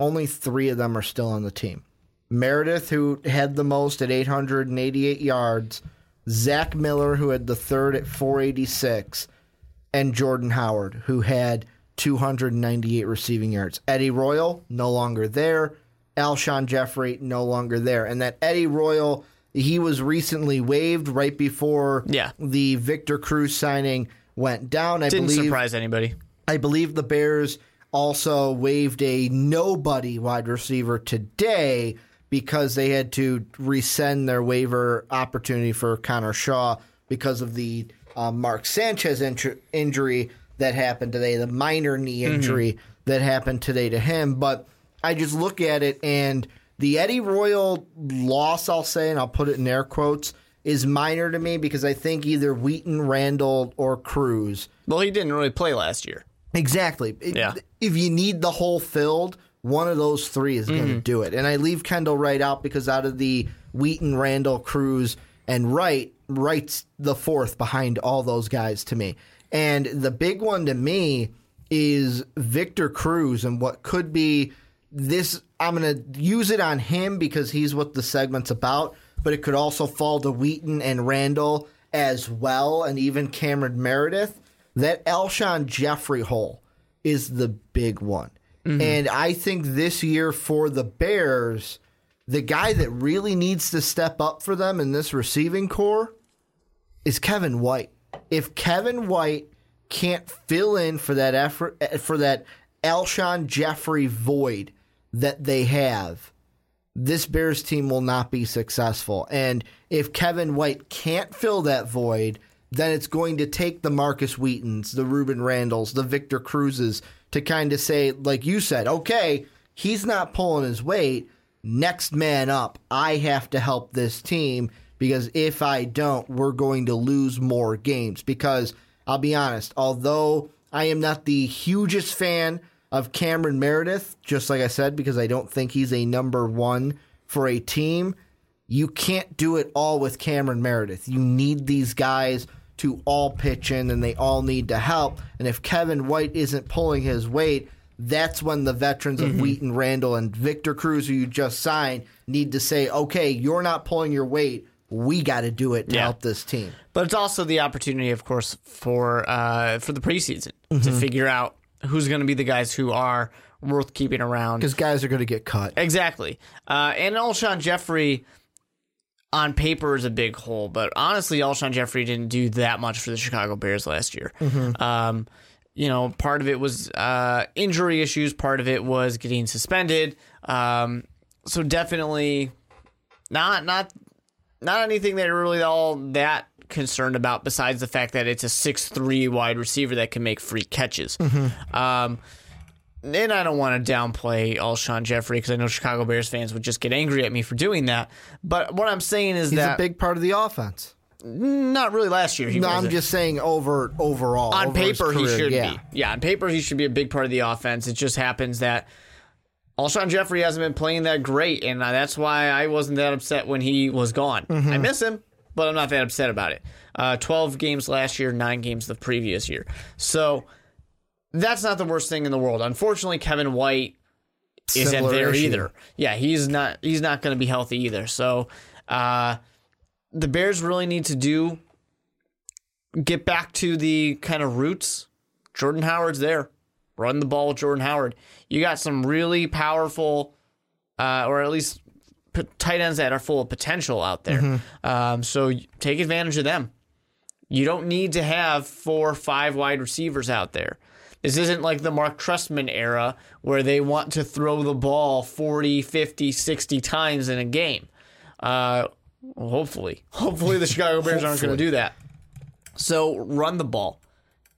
only three of them are still on the team. Meredith, who had the most at 888 yards, Zach Miller, who had the third at 486, and Jordan Howard, who had 298 receiving yards. Eddie Royal, no longer there. Alshon Jeffery, no longer there. And that Eddie Royal, he was recently waived right before Yeah. the Victor Cruz signing went down. I Didn't believe surprise anybody. I believe the Bears also waived a nobody wide receiver today because they had to resend their waiver opportunity for Connor Shaw because of the uh, Mark Sanchez inju- injury that happened today, the minor knee injury that happened today to him. But I just look at it and the Eddie Royal loss, I'll say, and I'll put it in air quotes, is minor to me because I think either Wheaton, Randle, or Cruz Well, he didn't really play last year. Exactly. Yeah. If you need the hole filled, one of those three is going to mm-hmm. do it. And I leave Kendall Wright out because out of the Wheaton, Randle, Cruz, and Wright, Wright's the fourth behind all those guys to me. And the big one to me is Victor Cruz and what could be this. I'm going to use it on him because he's what the segment's about, but it could also fall to Wheaton and Randle as well, and even Cameron Meredith. That Alshon Jeffery hole is the big one. Mm-hmm. And I think this year for the Bears, the guy that really needs to step up for them in this receiving corps is Kevin White. If Kevin White can't fill in for that effort for that Alshon Jeffery void that they have, this Bears team will not be successful. And if Kevin White can't fill that void, then it's going to take the Markus Wheatons, the Rueben Randles, the Victor Cruzes to kind of say, like you said, okay, he's not pulling his weight. Next man up. I have to help this team because if I don't, we're going to lose more games. Because I'll be honest, although I am not the hugest fan of Cameron Meredith, just like I said, because I don't think he's a number one for a team, you can't do it all with Cameron Meredith. You need these guys to all pitch in and they all need to help. And if Kevin White isn't pulling his weight, that's when the veterans of Wheaton, Randle, and Victor Cruz, who you just signed, need to say, okay, you're not pulling your weight. We got to do it to Yeah. help this team. But it's also the opportunity, of course, for uh, for the preseason to figure out who's going to be the guys who are worth keeping around. Because guys are going to get cut. Exactly. Uh, and Alshon Jeffery on paper is a big hole, but honestly, Alshon Jeffery didn't do that much for the Chicago Bears last year. Um, you know, part of it was uh, injury issues, part of it was getting suspended. Um, so definitely not not not anything that really all that concerned about besides the fact that it's a six three wide receiver that can make free catches. Um, and I don't want to downplay Alshon Jeffery because I know Chicago Bears fans would just get angry at me for doing that. But what I'm saying is He's that a big part of the offense. not really last year. He No, I'm just saying over overall. on over paper he should yeah. be. Yeah, on paper he should be a big part of the offense. It just happens that Alshon Jeffery hasn't been playing that great, and that's why I wasn't that upset when he was gone. Mm-hmm. I miss him, but I'm not that upset about it. Uh, Twelve games last year, nine games the previous year. So that's not the worst thing in the world. Unfortunately, Kevin White isn't there issue. either. Yeah, he's not. He's not going to be healthy either. So uh, the Bears really need to do get back to the kind of roots. Jordan Howard's there. Run the ball with Jordan Howard. You got some really powerful, uh, or at least p- tight ends that are full of potential out there. Um, so take advantage of them. You don't need to have four or five wide receivers out there. This isn't like the Marc Trestman era where they want to throw the ball 40, 50, 60 times in a game. Uh, hopefully. Hopefully the Chicago Bears aren't going to do that. So run the ball.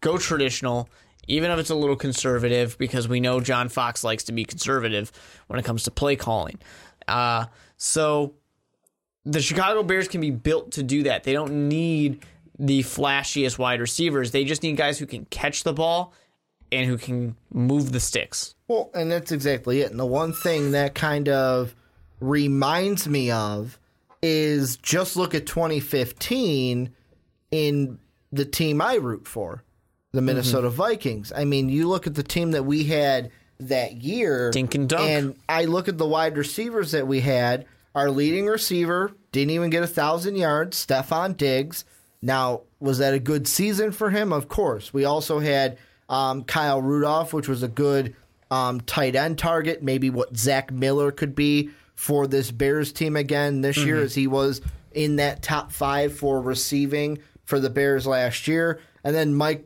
Go traditional, even if it's a little conservative, because we know John Fox likes to be conservative when it comes to play calling. Uh, so the Chicago Bears can be built to do that. They don't need the flashiest wide receivers. They just need guys who can catch the ball and who can move the sticks. Well, and that's exactly it. And the one thing that kind of reminds me of is just look at 2015 in the team I root for, the Mm-hmm. Minnesota Vikings. I mean, you look at the team that we had that year, Dink and dunk. and I look at the wide receivers that we had. Our leading receiver didn't even get a thousand yards, Stefon Diggs. Now, was that a good season for him? Of course. We also had um, Kyle Rudolph, which was a good um, tight end target, maybe what Zach Miller could be for this Bears team again this year, as he was in that top five for receiving for the Bears last year. And then Mike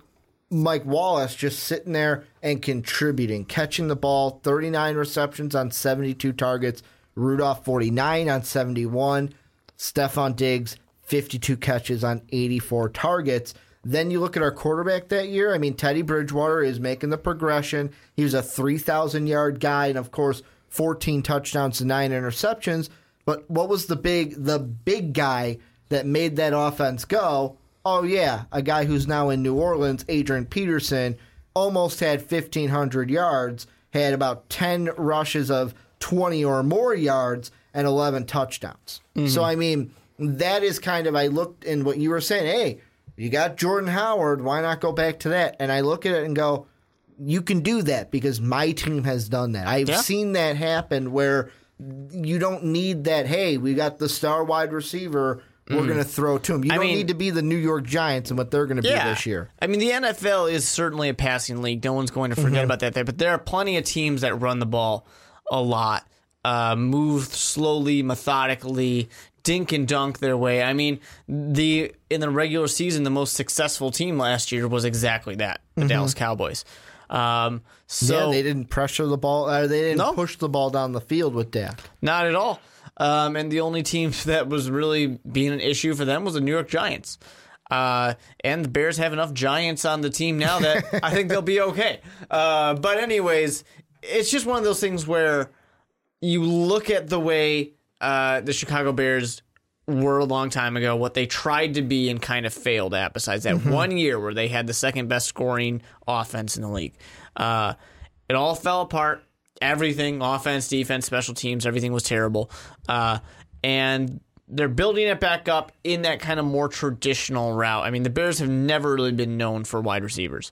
Mike Wallace just sitting there and contributing, catching the ball, 39 receptions on 72 targets, Rudolph 49 on 71, Stefon Diggs 52 catches on 84 targets. Then you look at our quarterback that year. I mean, Teddy Bridgewater is making the progression. He was a 3,000 yard guy, and of course, 14 touchdowns and nine interceptions. But what was the big the big guy that made that offense go? Oh yeah, a guy who's now in New Orleans, Adrian Peterson, almost had 1,500 yards, had about 10 rushes of 20 or more yards, and 11 touchdowns. So mm-hmm. I mean, that is kind of I looked in what you were saying. Hey, you got Jordan Howard. Why not go back to that? And I look at it and go, you can do that because my team has done that. I've Yeah. seen that happen where you don't need that. Hey, we got the star wide receiver. We're going to throw to him. You Mm. I don't mean- need to be the New York Giants and what they're going to be this year. I mean, the NFL is certainly a passing league. No one's going to forget Mm-hmm. about that there. But there are plenty of teams that run the ball a lot, uh, move slowly, methodically, dink and dunk their way. I mean, the in the regular season, the most successful team last year was exactly that, the Dallas Cowboys. Um, so Mm-hmm. yeah, they didn't pressure the ball. Uh, they didn't No. push the ball down the field with Dak. Not at all. Um, and the only team that was really being an issue for them was the New York Giants. Uh, and the Bears have enough Giants on the team now that I think they'll be okay. Uh, but, anyways, it's just one of those things where you look at the way uh, the Chicago Bears were a long time ago, what they tried to be and kind of failed at, besides that one year where they had the second best scoring offense in the league. Uh, it all fell apart. Everything offense, defense, special teams, everything was terrible. Uh, and they're building it back up in that kind of more traditional route. I mean, the Bears have never really been known for wide receivers.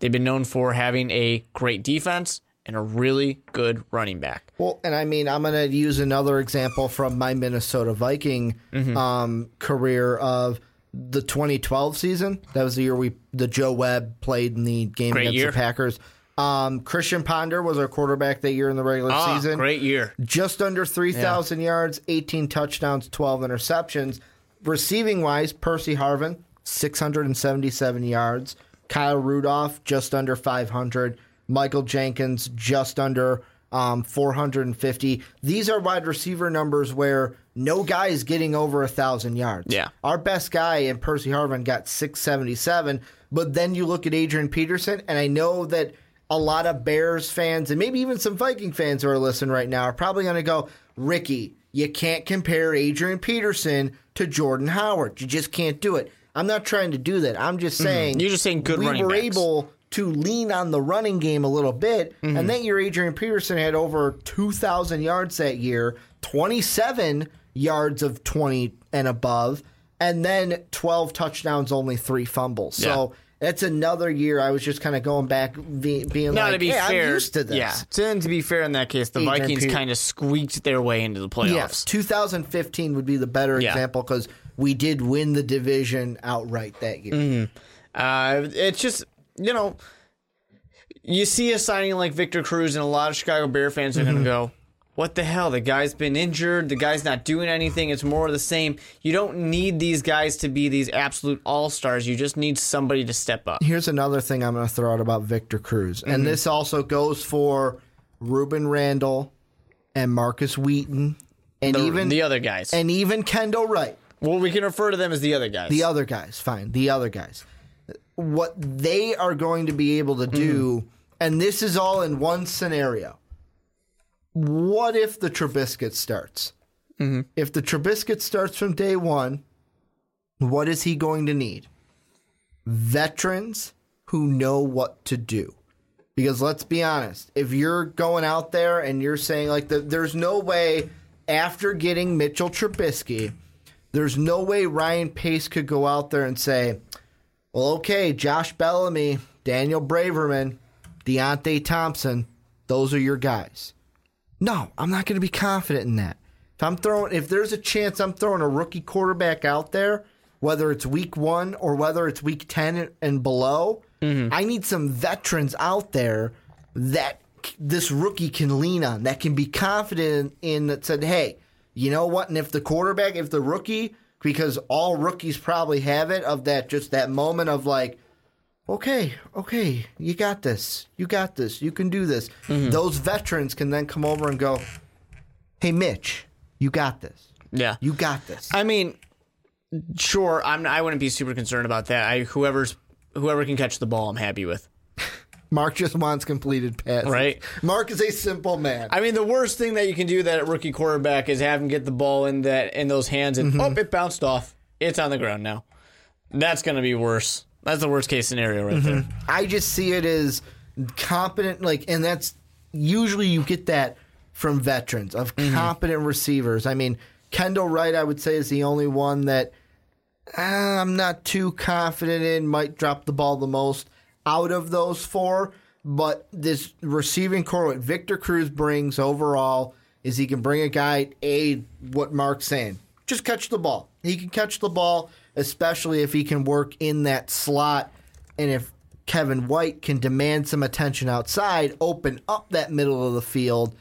They've been known for having a great defense and a really good running back. Well, and I mean, I'm going to use another example from my Minnesota Viking Mm-hmm. um, career of the 2012 season. That was the year we the Joe Webb played in the game Great against year. the Packers. Um, Christian Ponder was our quarterback that year in the regular Ah, season. great year. Just under 3,000 yards, 18 touchdowns, 12 interceptions. Receiving wise, Percy Harvin, 677 yards. Kyle Rudolph, just under 500. Michael Jenkins, just under um, 450. These are wide receiver numbers where no guy is getting over a 1,000 yards. Yeah. Our best guy in Percy Harvin got 677. But then you look at Adrian Peterson, and I know that a lot of Bears fans and maybe even some Viking fans who are listening right now are probably going to go, Ricky, you can't compare Adrian Peterson to Jordan Howard. You just can't do it. I'm not trying to do that. I'm just saying Mm-hmm. You're just saying good we were backs. able to lean on the running game a little bit, Mm-hmm. and that year Adrian Peterson had over 2,000 yards that year, 27 yards of 20 and above, and then 12 touchdowns, only three fumbles. So. That's another year. I was just kind of going back, be, being Now like, to be "Hey, fair, I'm used to this." yeah. To, to be fair, in that case, the Adrian Vikings kind of squeaked their way into the playoffs. Yes, 2015 would be the better Yeah. example because we did win the division outright that year. Uh, it's just you know, you see a signing like Victor Cruz, and a lot of Chicago Bear fans are going to go, "What the hell? The guy's been injured. The guy's not doing anything. It's more of the same." You don't need these guys to be these absolute all stars. You just need somebody to step up. Here's another thing I'm going to throw out about Victor Cruz, Mm-hmm. and this also goes for Rueben Randle and Markus Wheaton, and The, even the other guys. and even Kendall Wright. well, we can refer to them as the other guys. The other guys, fine. The other guys. What they are going to be able to do, Mm-hmm. and this is all in one scenario. What if the Trubisky starts? Mm-hmm. If the Trubisky starts from day one, what is he going to need? Veterans who know what to do. Because let's be honest, if you're going out there and you're saying like the, there's no way after getting Mitchell Trubisky, there's no way Ryan Pace could go out there and say, "Well, okay, Josh Bellamy, Daniel Braverman, Deonte Thompson, those are your guys." No, I'm not going to be confident in that. If I'm throwing, if there's a chance I'm throwing a rookie quarterback out there, whether it's week one or whether it's week ten and below, mm-hmm. I need some veterans out there that this rookie can lean on, that can be confident in. That said, hey, you know what? And if the quarterback, if the rookie, because all rookies probably have it, of that just that moment of like, okay, okay, you got this. You got this. You can do this. Mm-hmm. Those veterans can then come over and go, hey, Mitch, you got this. yeah. You got this. I mean, sure. I'm. I wouldn't be super concerned about that. I whoever's whoever can catch the ball, I'm happy with. Mark just wants completed passes. Right. Mark is a simple man. I mean, the worst thing that you can do that at rookie quarterback is have him get the ball in that in those hands and mm-hmm. oh, it bounced off. It's on the ground now. That's going to be worse. That's the worst case scenario right there. I just see it as competent, like, and that's usually you get that from veterans of competent receivers. I mean, Kendall Wright, I would say, is the only one that ah, I'm not too confident in. Might drop the ball the most out of those four. But this receiving corps, what Victor Cruz brings overall is he can bring a guy, a what Mark's saying, just catch the ball. He can catch the ball, especially if he can work in that slot, and if Kevin White can demand some attention outside, open up that middle of the field,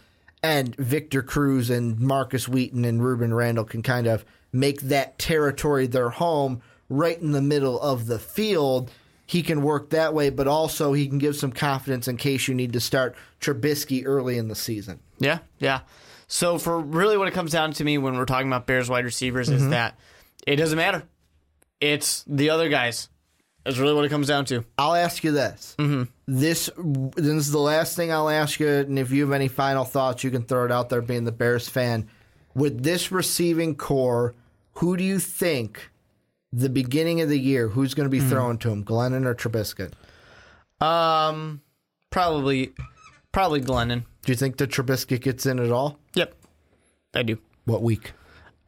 and Victor Cruz and Markus Wheaton and Rueben Randle can kind of make that territory their home right in the middle of the field. He can work that way, but also he can give some confidence in case you need to start Trubisky early in the season. Yeah, yeah. So for really what it comes down to me when we're talking about Bears wide receivers is mm-hmm. that it doesn't matter. It's the other guys. That's really what it comes down to. I'll ask you this. Mm-hmm. This this is the last thing I'll ask you, and if you have any final thoughts, you can throw it out there. Being the Bears fan, with this receiving corps, who do you think the beginning of the year who's going to be throwing to him, Glennon or Trubisky? Um, probably, probably Glennon. Do you think that Trubisky gets in at all? Yep, I do. What week?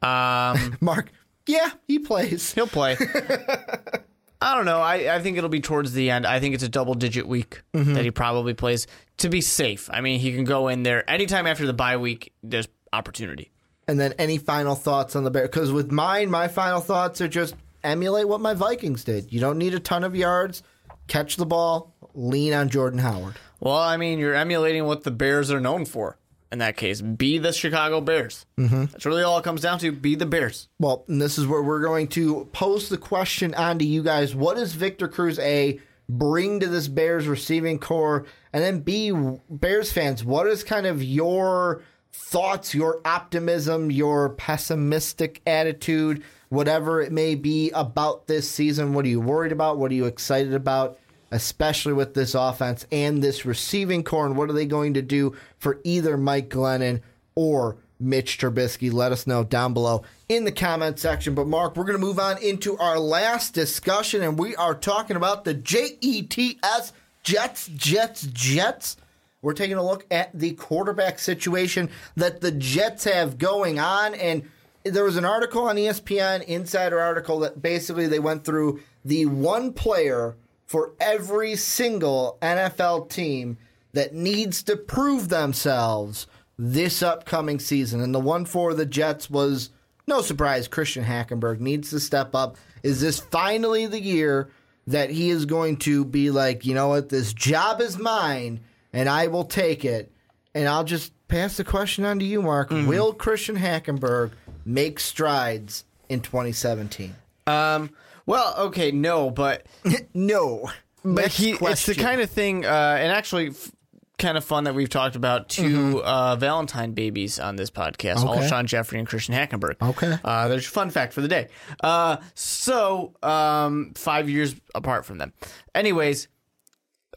Um, Mark. Yeah, he plays. he'll play. I don't know. I, I think it'll be towards the end. I think it's a double digit week Mm-hmm. that he probably plays to be safe. I mean, he can go in there anytime after the bye week. There's opportunity. And then any final thoughts on the Bears? Because with mine, my final thoughts are just emulate what my Vikings did. You don't need a ton of yards. Catch the ball. Lean on Jordan Howard. Well, I mean, you're emulating what the Bears are known for. In that case, be the Chicago Bears. Mm-hmm. That's really all it comes down to. Be the Bears. Well, and this is where we're going to pose the question on to you guys. What does Victor Cruz A bring to this Bears receiving corps? And then B, Bears fans, what is kind of your thoughts, your optimism, your pessimistic attitude, whatever it may be about this season? What are you worried about? What are you excited about? Especially with this offense and this receiving corps, and what are they going to do for either Mike Glennon or Mitch Trubisky. Let us know down below in the comment section. But Mark, we're going to move on into our last discussion, and we are talking about the JETS Jets, Jets, Jets. We're taking a look at the quarterback situation that the Jets have going on, and there was an article on ESPN, insider article that basically they went through the one player for every single NFL team that needs to prove themselves this upcoming season. And the one for the Jets was no surprise, Christian Hackenberg needs to step up. Is this finally the year that he is going to be like, you know what, this job is mine and I will take it? And I'll just pass the question on to you, Mark. Will Christian Hackenberg make strides in 2017? Um, well, okay, no, but No. but he it's the kind of thing, uh, and actually. F- Kind of fun that we've talked about 2 uh, Valentine babies on this podcast, Mm-hmm. Okay. Alshon Jeffery and Christian Hackenberg. Okay. uh, there's a fun fact for the day. Uh, so um, five years apart from them. Anyways,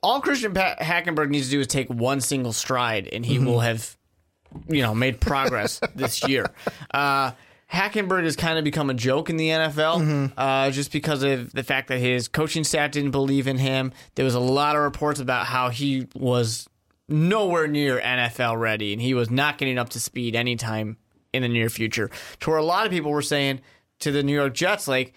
all Christian pa- Hackenberg needs to do is take one single stride, and he will have, you know, made progress this year. Uh, Hackenberg has kind of become a joke in the NFL uh, just because of the fact that his coaching staff didn't believe in him. There was a lot of reports about how he was nowhere near NFL ready, and he was not getting up to speed anytime in the near future. To where a lot of people were saying to the New York Jets, like,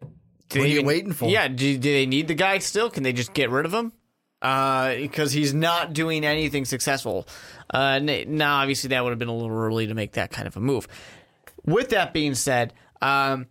What are you waiting for? Yeah, do, do they need the guy still? Can they just get rid of him? Uh, because he's not doing anything successful. Uh, now, obviously, that would have been a little early to make that kind of a move. With that being said, um,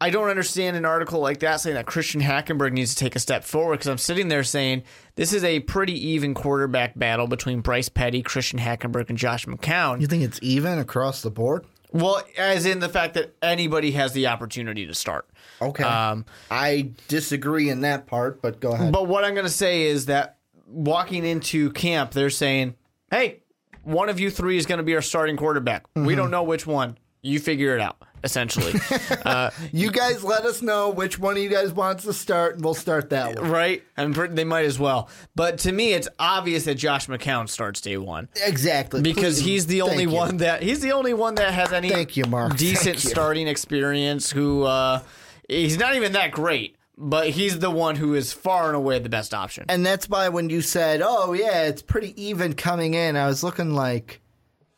I don't understand an article like that saying that Christian Hackenberg needs to take a step forward because I'm sitting there saying this is a pretty even quarterback battle between Bryce Petty, Christian Hackenberg, and Josh McCown. You think it's even across the board? Well, as in the fact that anybody has the opportunity to start. Okay. Um, I disagree in that part, but go ahead. But what I'm going to say is that walking into camp, they're saying, hey, one of you three is going to be our starting quarterback. We don't know which one. You figure it out, essentially. uh, you guys let us know which one of you guys wants to start, and we'll start that one. right? And they might as well. But to me, it's obvious that Josh McCown starts day one. Exactly. Because Please. he's the only Thank you. one that he's the only one that has any Thank you, Mark. decent Thank you. starting experience. Who uh, he's not even that great, but he's the one who is far and away the best option. And that's why when you said, "Oh yeah, it's pretty even coming in," I was looking like,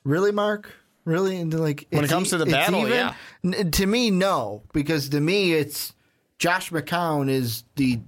"Really, Mark? Really?" And like, When it comes to the battle, even? yeah. To me, no, because to me, it's Josh McCown is the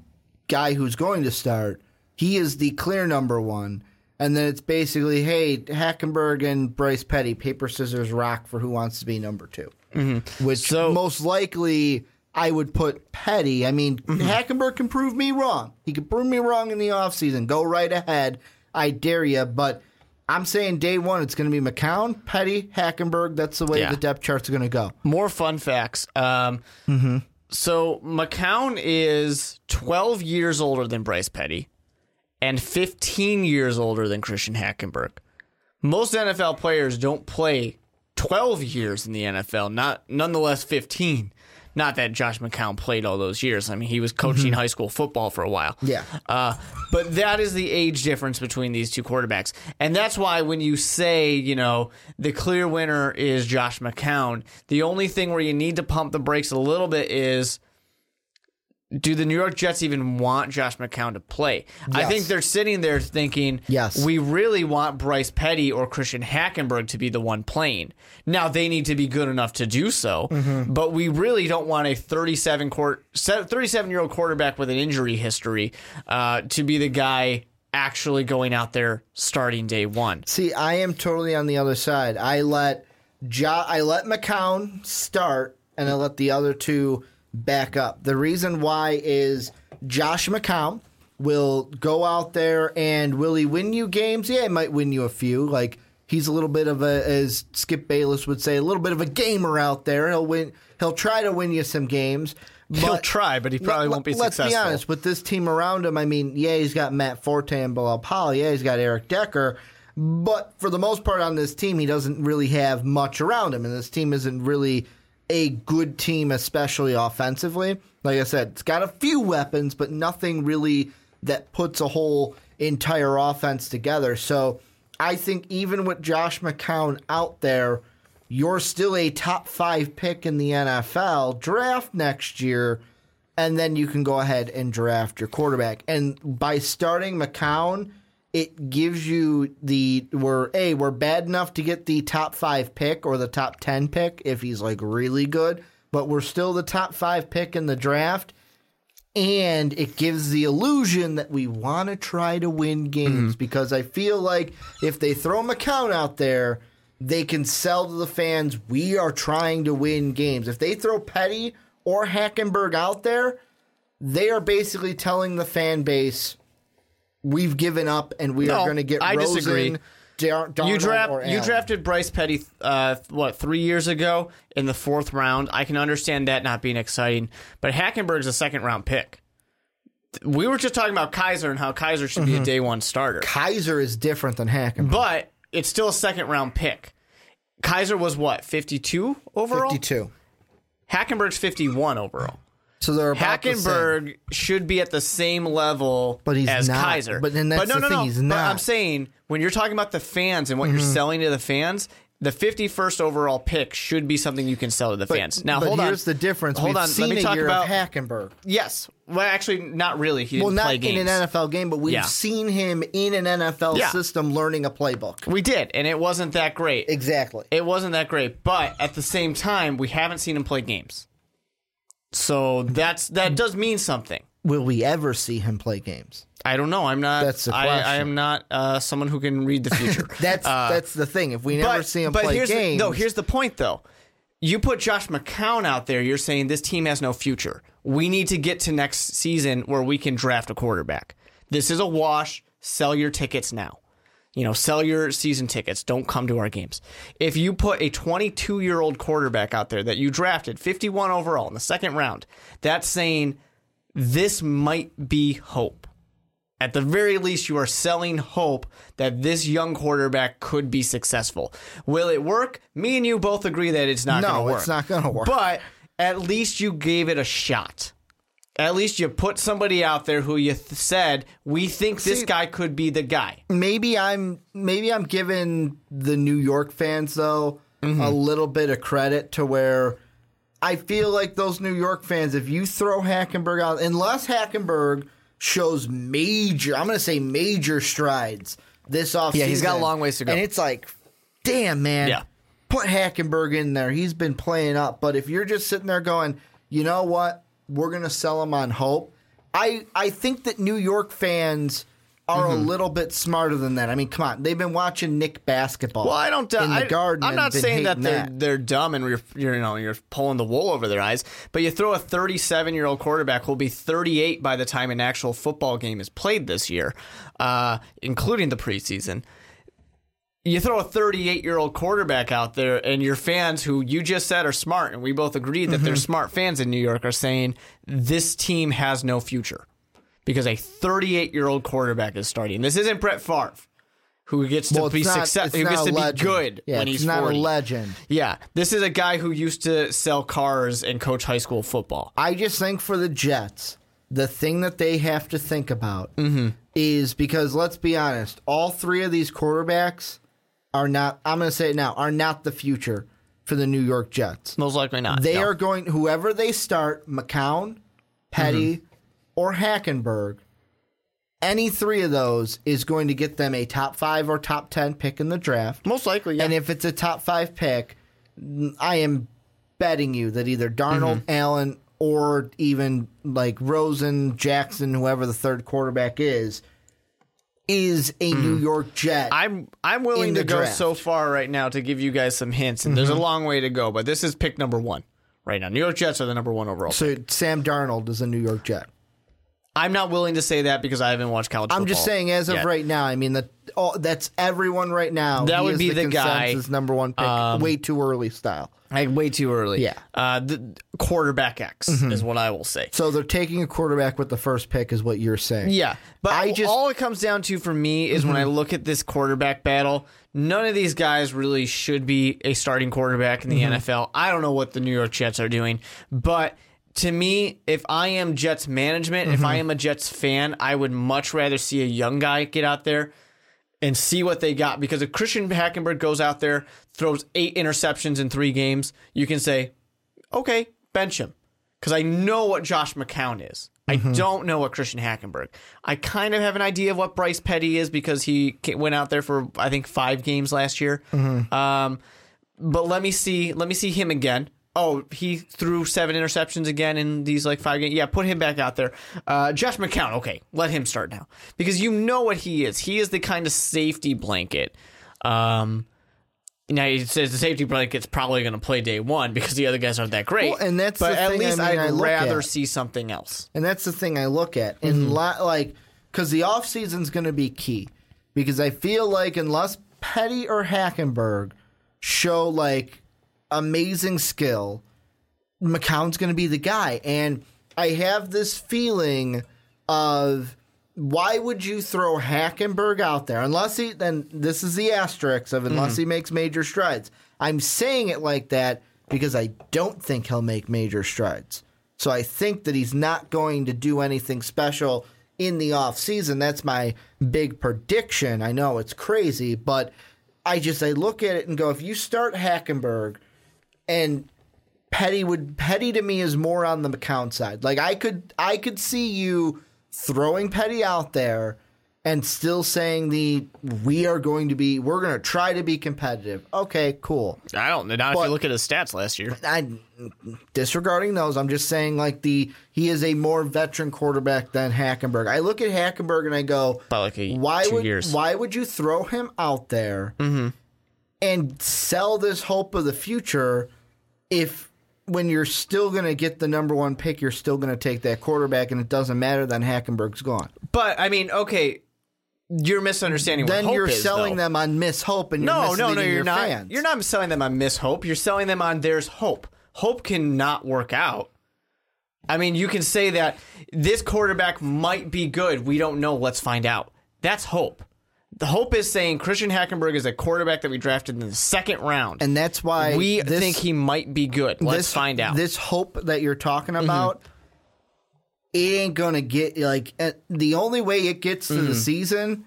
guy who's going to start. He is the clear number one. And then it's basically, hey, Hackenberg and Bryce Petty, paper, scissors, rock for who wants to be number 2 mm-hmm. Which So- most likely I would put Petty. I mean, Mm-hmm. Hackenberg can prove me wrong. He can prove me wrong in the offseason. Go right ahead. I dare you. But I'm saying day one, it's going to be McCown, Petty, Hackenberg. That's the way Yeah. the depth chart's are going to go. More fun facts. Um, So McCown is 12 years older than Bryce Petty and 15 years older than Christian Hackenberg. Most NFL players don't play 12 years in the NFL, not nonetheless 15. Not that Josh McCown played all those years. I mean, he was coaching high school football for a while. Yeah. Uh, but that is the age difference between these two quarterbacks. And that's why when you say, you know, the clear winner is Josh McCown, the only thing where you need to pump the brakes a little bit is do the New York Jets even want Josh McCown to play? I think they're sitting there thinking, Yes. we really want Bryce Petty or Christian Hackenberg to be the one playing. Now they need to be good enough to do so, Mm-hmm. but we really don't want a 37 court 37 year old quarterback with an injury history uh, to be the guy actually going out there starting day one. See, I am totally on the other side. I let jo- I let McCown start, and I let the other two back up. The reason why is Josh McCown will go out there and will he win you games? Yeah, he might win you a few. Like he's a little bit of a, as Skip Bayless would say, a little bit of a gamer out there. He'll win. He'll try to win you some games. He'll try, but he probably let- won't be let's successful. be honest, with this team around him, I mean, yeah, he's got Matt Forte and Bilal Powell. Yeah, he's got Eric Decker. But for the most part on this team, he doesn't really have much around him. And this team isn't really a good team, especially offensively. Like I said, it's got a few weapons, but nothing really that puts a whole entire offense together. So I think even with Josh McCown out there, you're still a top five pick in the NFL. Draft next year, and then you can go ahead and draft your quarterback. And by starting McCown, it gives you the we're a we're bad enough to get the top five pick or the top ten pick if he's like really good, but we're still the top five pick in the draft. And it gives the illusion that we want to try to win games mm-hmm. because I feel like if they throw McCown out there, they can sell to the fans we are trying to win games. If they throw Petty or Hackenberg out there, they are basically telling the fan base we've given up and we No, are going to get I Rosen, disagree. Dar- you draft you drafted Bryce Petty uh, what three years ago in the fourth round. I can understand that not being exciting, but Hackenberg's a second round pick. We were just talking about Kizer and how Kizer should Mm-hmm. be a day one starter, Kizer is different than Hackenberg. but it's still a second round pick. Kizer was what fifty two overall. 52. Hackenberg's fifty one overall. So they're about the same. Hackenberg should be at the same level But he's as not. Kizer. But then that's no, the no, thing, no. he's But not. Mm-hmm. I'm saying when you're talking about the fans and what you're selling to the fans, the 51st overall pick should be something you can sell to the fans. Now but hold on. here's the difference. Hold We've on. seen Let me a talk year about of Hackenberg. yes. Well, actually, not really. He didn't Well, not play in an NFL game, but we've Yeah. seen him in an NFL Yeah. system learning a playbook. we did, and it wasn't that great. Exactly. It wasn't that great, but at the same time, we haven't seen him play games. So that's that does mean something. Will we ever see him play games? I don't know. I'm not. That's the I, I am not uh, someone who can read the future. That's that's the thing. If we never see him play Uh, here's games, The, no, here's the point though. You put Josh McCown out there, you're saying this team has no future. We need to get to next season where we can draft a quarterback. This is a wash. Sell your tickets now. You know, sell your season tickets. Don't come to our games. If you put a 22 year old quarterback out there that you drafted 51 overall in the second round, that's saying this might be hope. At the very least, you are selling hope that this young quarterback could be successful. Will it work? Me and you both agree that it's not No, going to work. it's not gonna work. But at least you gave it a shot. At least you put somebody out there who you th- said we think this guy could be the guy. maybe I'm maybe I'm giving the New York fans though Mm-hmm. a little bit of credit to where I feel like those New York fans, if you throw Hackenberg out, unless Hackenberg shows major, I'm going to say major strides this offseason. Yeah, he's got a long ways to go. And it's like, damn, man. Yeah. Put Hackenberg in there. He's been playing up. But if you're just sitting there going, you know what? We're going to sell them on hope. I, I think that New York fans are Mm-hmm. a little bit smarter than that. I mean, come on. They've been watching Knick basketball. Well, I don't. in the I, garden. I'm not saying that they're they're dumb and you're, you're you know you're pulling the wool over their eyes. But you throw a 37 year old quarterback who'll be 38 by the time an actual football game is played this year, uh, including the preseason. You throw a 38 year old quarterback out there, and your fans, who you just said are smart, and we both agreed that Mm-hmm. they're smart fans in New York, are saying this team has no future because a 38 year old quarterback is starting. This isn't Brett Favre, who gets to Well, be successful? who gets to be good Yeah, when he's not 40. a legend. Yeah, this is a guy who used to sell cars and coach high school football. I just think for the Jets, the thing that they have to think about Mm-hmm. is because let's be honest, all three of these quarterbacks are not. I'm going to say it now are not the future for the New York Jets. Most likely not. They No. are going whoever they start, McCown, Petty, Mm-hmm. or Hackenberg, any three of those is going to get them a top five or top 10 pick in the draft. Most likely, yeah. And if it's a top five pick, I am betting you that either Darnold, Mm-hmm. Allen, or even like Rosen, Jackson, whoever the third quarterback is, is a New York Jet. Mm-hmm. I'm I'm willing to go draft. so far right now to give you guys some hints, and there's a long way to go, but this is pick number one right now. New York Jets are the number one overall. so Sam Darnold is a New York Jet. I'm not willing to say that because I haven't watched college. Football. I'm just saying, as of yet. right now, I mean that oh, that's everyone right now. That He would is be the guy, number one pick, um, way too early style. Like way too early. Yeah. Mm-hmm. Uh, the quarterback X is what I will say. So they're taking a quarterback with the first pick, is what you're saying. Yeah, but I I just- all it comes down to for me is when I look at this quarterback battle, none of these guys really should be a starting quarterback in the NFL. I don't know what the New York Jets are doing, but to me, if I am Jets management, if I mm-hmm. am a Jets fan, I would much rather see a young guy get out there and see what they got. Because if Christian Hackenberg goes out there, throws eight interceptions in three games, you can say, okay, bench him. Because I know what Josh McCown is. I mm-hmm. don't know what Christian Hackenberg. I kind of have an idea of what Bryce Petty is because he went out there for I think five games last year. Mm-hmm. Um, but let me see. Let me see him again. Oh, he threw seven interceptions again in these like five games. Yeah, put him back out there. Uh, Josh McCown. Okay, let him start now because you know what he is. He is the kind of safety blanket. Um, now he says the safety blanket's probably going to play day one because the other guys aren't that great. Well, and that's but at I least mean, would I rather at. see something else. And that's the thing I look at. And Mm-hmm. li- like, because the offseason's going to be key. Because I feel like unless Petty or Hackenberg show like amazing skill, McCown's going to be the guy. And I have this feeling of why would you throw Hackenberg out there unless he then this is the asterisk of unless mm. he makes major strides. I'm saying it like that because I don't think he'll make major strides. So I think that he's not going to do anything special in the off season. That's my big prediction. I know it's crazy, but I just I look at it and go if you start Hackenberg and Petty would Petty to me is more on the McCown side. Like I could I could see you throwing Petty out there and still saying the we are going to be we're going to try to be competitive. Okay, cool. I don't. Not if you look at his stats last year. I disregarding those, I'm just saying like the he is a more veteran quarterback than Hackenberg. I look at Hackenberg and I go, By like a, why would years. why would you throw him out there mm-hmm. And sell this hope of the future if when you're still going to get the number one pick, you're still going to take that quarterback, and it doesn't matter. Then Hackenberg's gone. But I mean, okay, you're misunderstanding. Then what hope you're is, selling though. them on Miss Hope, and you're No, no, no. You're your not. Fans. You're not selling them on Miss Hope. You're selling them on there's hope. Hope cannot work out. I mean, you can say that this quarterback might be good. We don't know. Let's find out. That's hope. The hope is saying Christian Hackenberg is a quarterback that we drafted in the second round. and that's why we this, think he might be good. Let's this, find out. Mm-hmm. This hope that you're talking about, it ain't gonna get like uh, the only way it gets to Mm-hmm. the season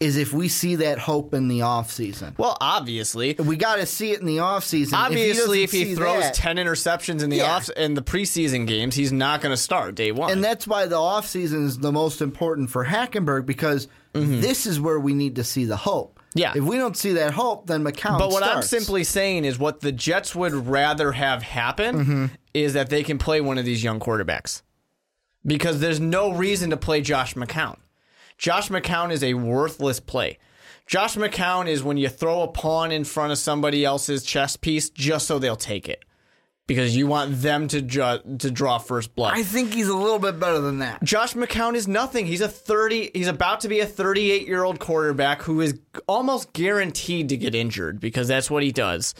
is if we see that hope in the off season. well, obviously, We got to see it in the off season. obviously, if he, doesn't see throws that- ten interceptions in the Yeah. off in the preseason games, he's not going to start day one. and that's why the off season is the most important for Hackenberg because this is where we need to see the hope. Mm-hmm. Yeah. If we don't see that hope, then McCown. But what I'm simply saying is what the Jets would rather have happen Mm-hmm. is that they can play one of these young quarterbacks. Because there's no reason to play Josh McCown. Josh McCown is a worthless play. Josh McCown is when you throw a pawn in front of somebody else's chess piece just so they'll take it. Because you want them to ju- to draw first blood. I think he's a little bit better than that. Josh McCown is nothing. He's a 30 he's about to be a 38-year-old quarterback who is almost guaranteed to get injured because that's what he does.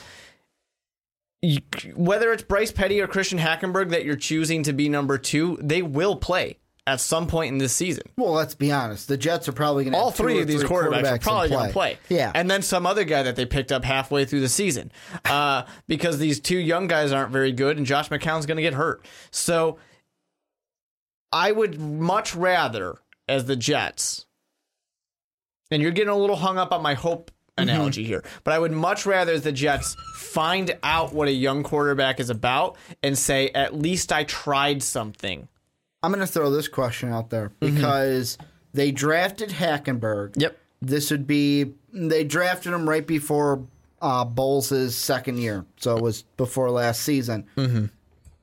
You- whether it's Bryce Petty or Christian Hackenberg that you're choosing to be number 2, they will play at some point in this season. Well, let's be honest. The Jets are probably going to All three of these three quarterbacks, are probably going to play. Yeah, And then some other guy that they picked up halfway through the season. Uh, because these two young guys aren't very good and Josh McCown's going to get hurt. So I would much rather, as the Jets, and you're getting a little hung up on my hope analogy here, but I would much rather as the Jets find out what a young quarterback is about and say, at least I tried something I'm going to throw this question out there because they drafted Hackenberg. Yep. This would be they drafted him right before uh, Bowles' second year, so it was before last season. Mm-hmm.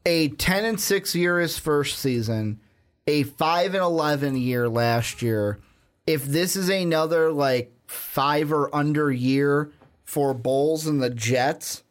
A ten and six year his first season, a five and eleven year last year. If this is another like five or under year for Bowles and the Jets,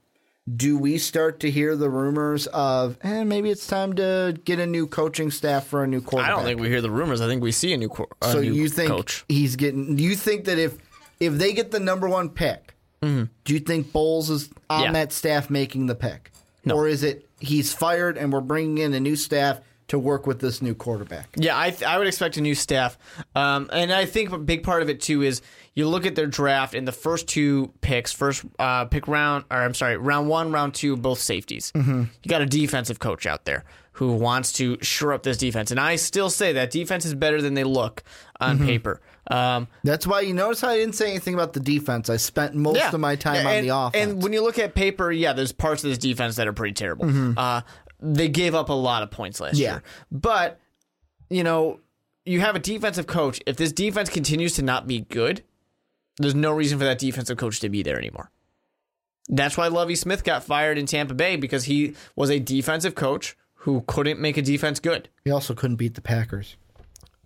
do we start to hear the rumors of eh, maybe it's time to get a new coaching staff for a new quarterback? I don't think we hear the rumors. I think we see a new, co- a So new you think coach. he's getting? Do You think that if if they get the number one pick, do you think Bowles is on Mm-hmm. Yeah. that staff making the pick, No. or is it he's fired and we're bringing in a new staff to work with this new quarterback? Yeah, I th- I would expect a new staff, um, and I think a big part of it too is you look at their draft and the first two picks, first uh, pick round, or I'm sorry, round one, round two, both safeties. Mm-hmm. You got a defensive coach out there who wants to shore up this defense, and I still say that defense is better than they look on Mm-hmm. paper. Um, That's why you notice how I didn't say anything about the defense. I spent most yeah. of my time Yeah, on the offense. And when you look at paper, yeah, there's parts of this defense that are pretty terrible. Mm-hmm. Uh, they gave up a lot of points last Yeah. year. But, you know, you have a defensive coach. If this defense continues to not be good, there's no reason for that defensive coach to be there anymore. That's why Lovie Smith got fired in Tampa Bay because he was a defensive coach who couldn't make a defense good. he also couldn't beat the Packers.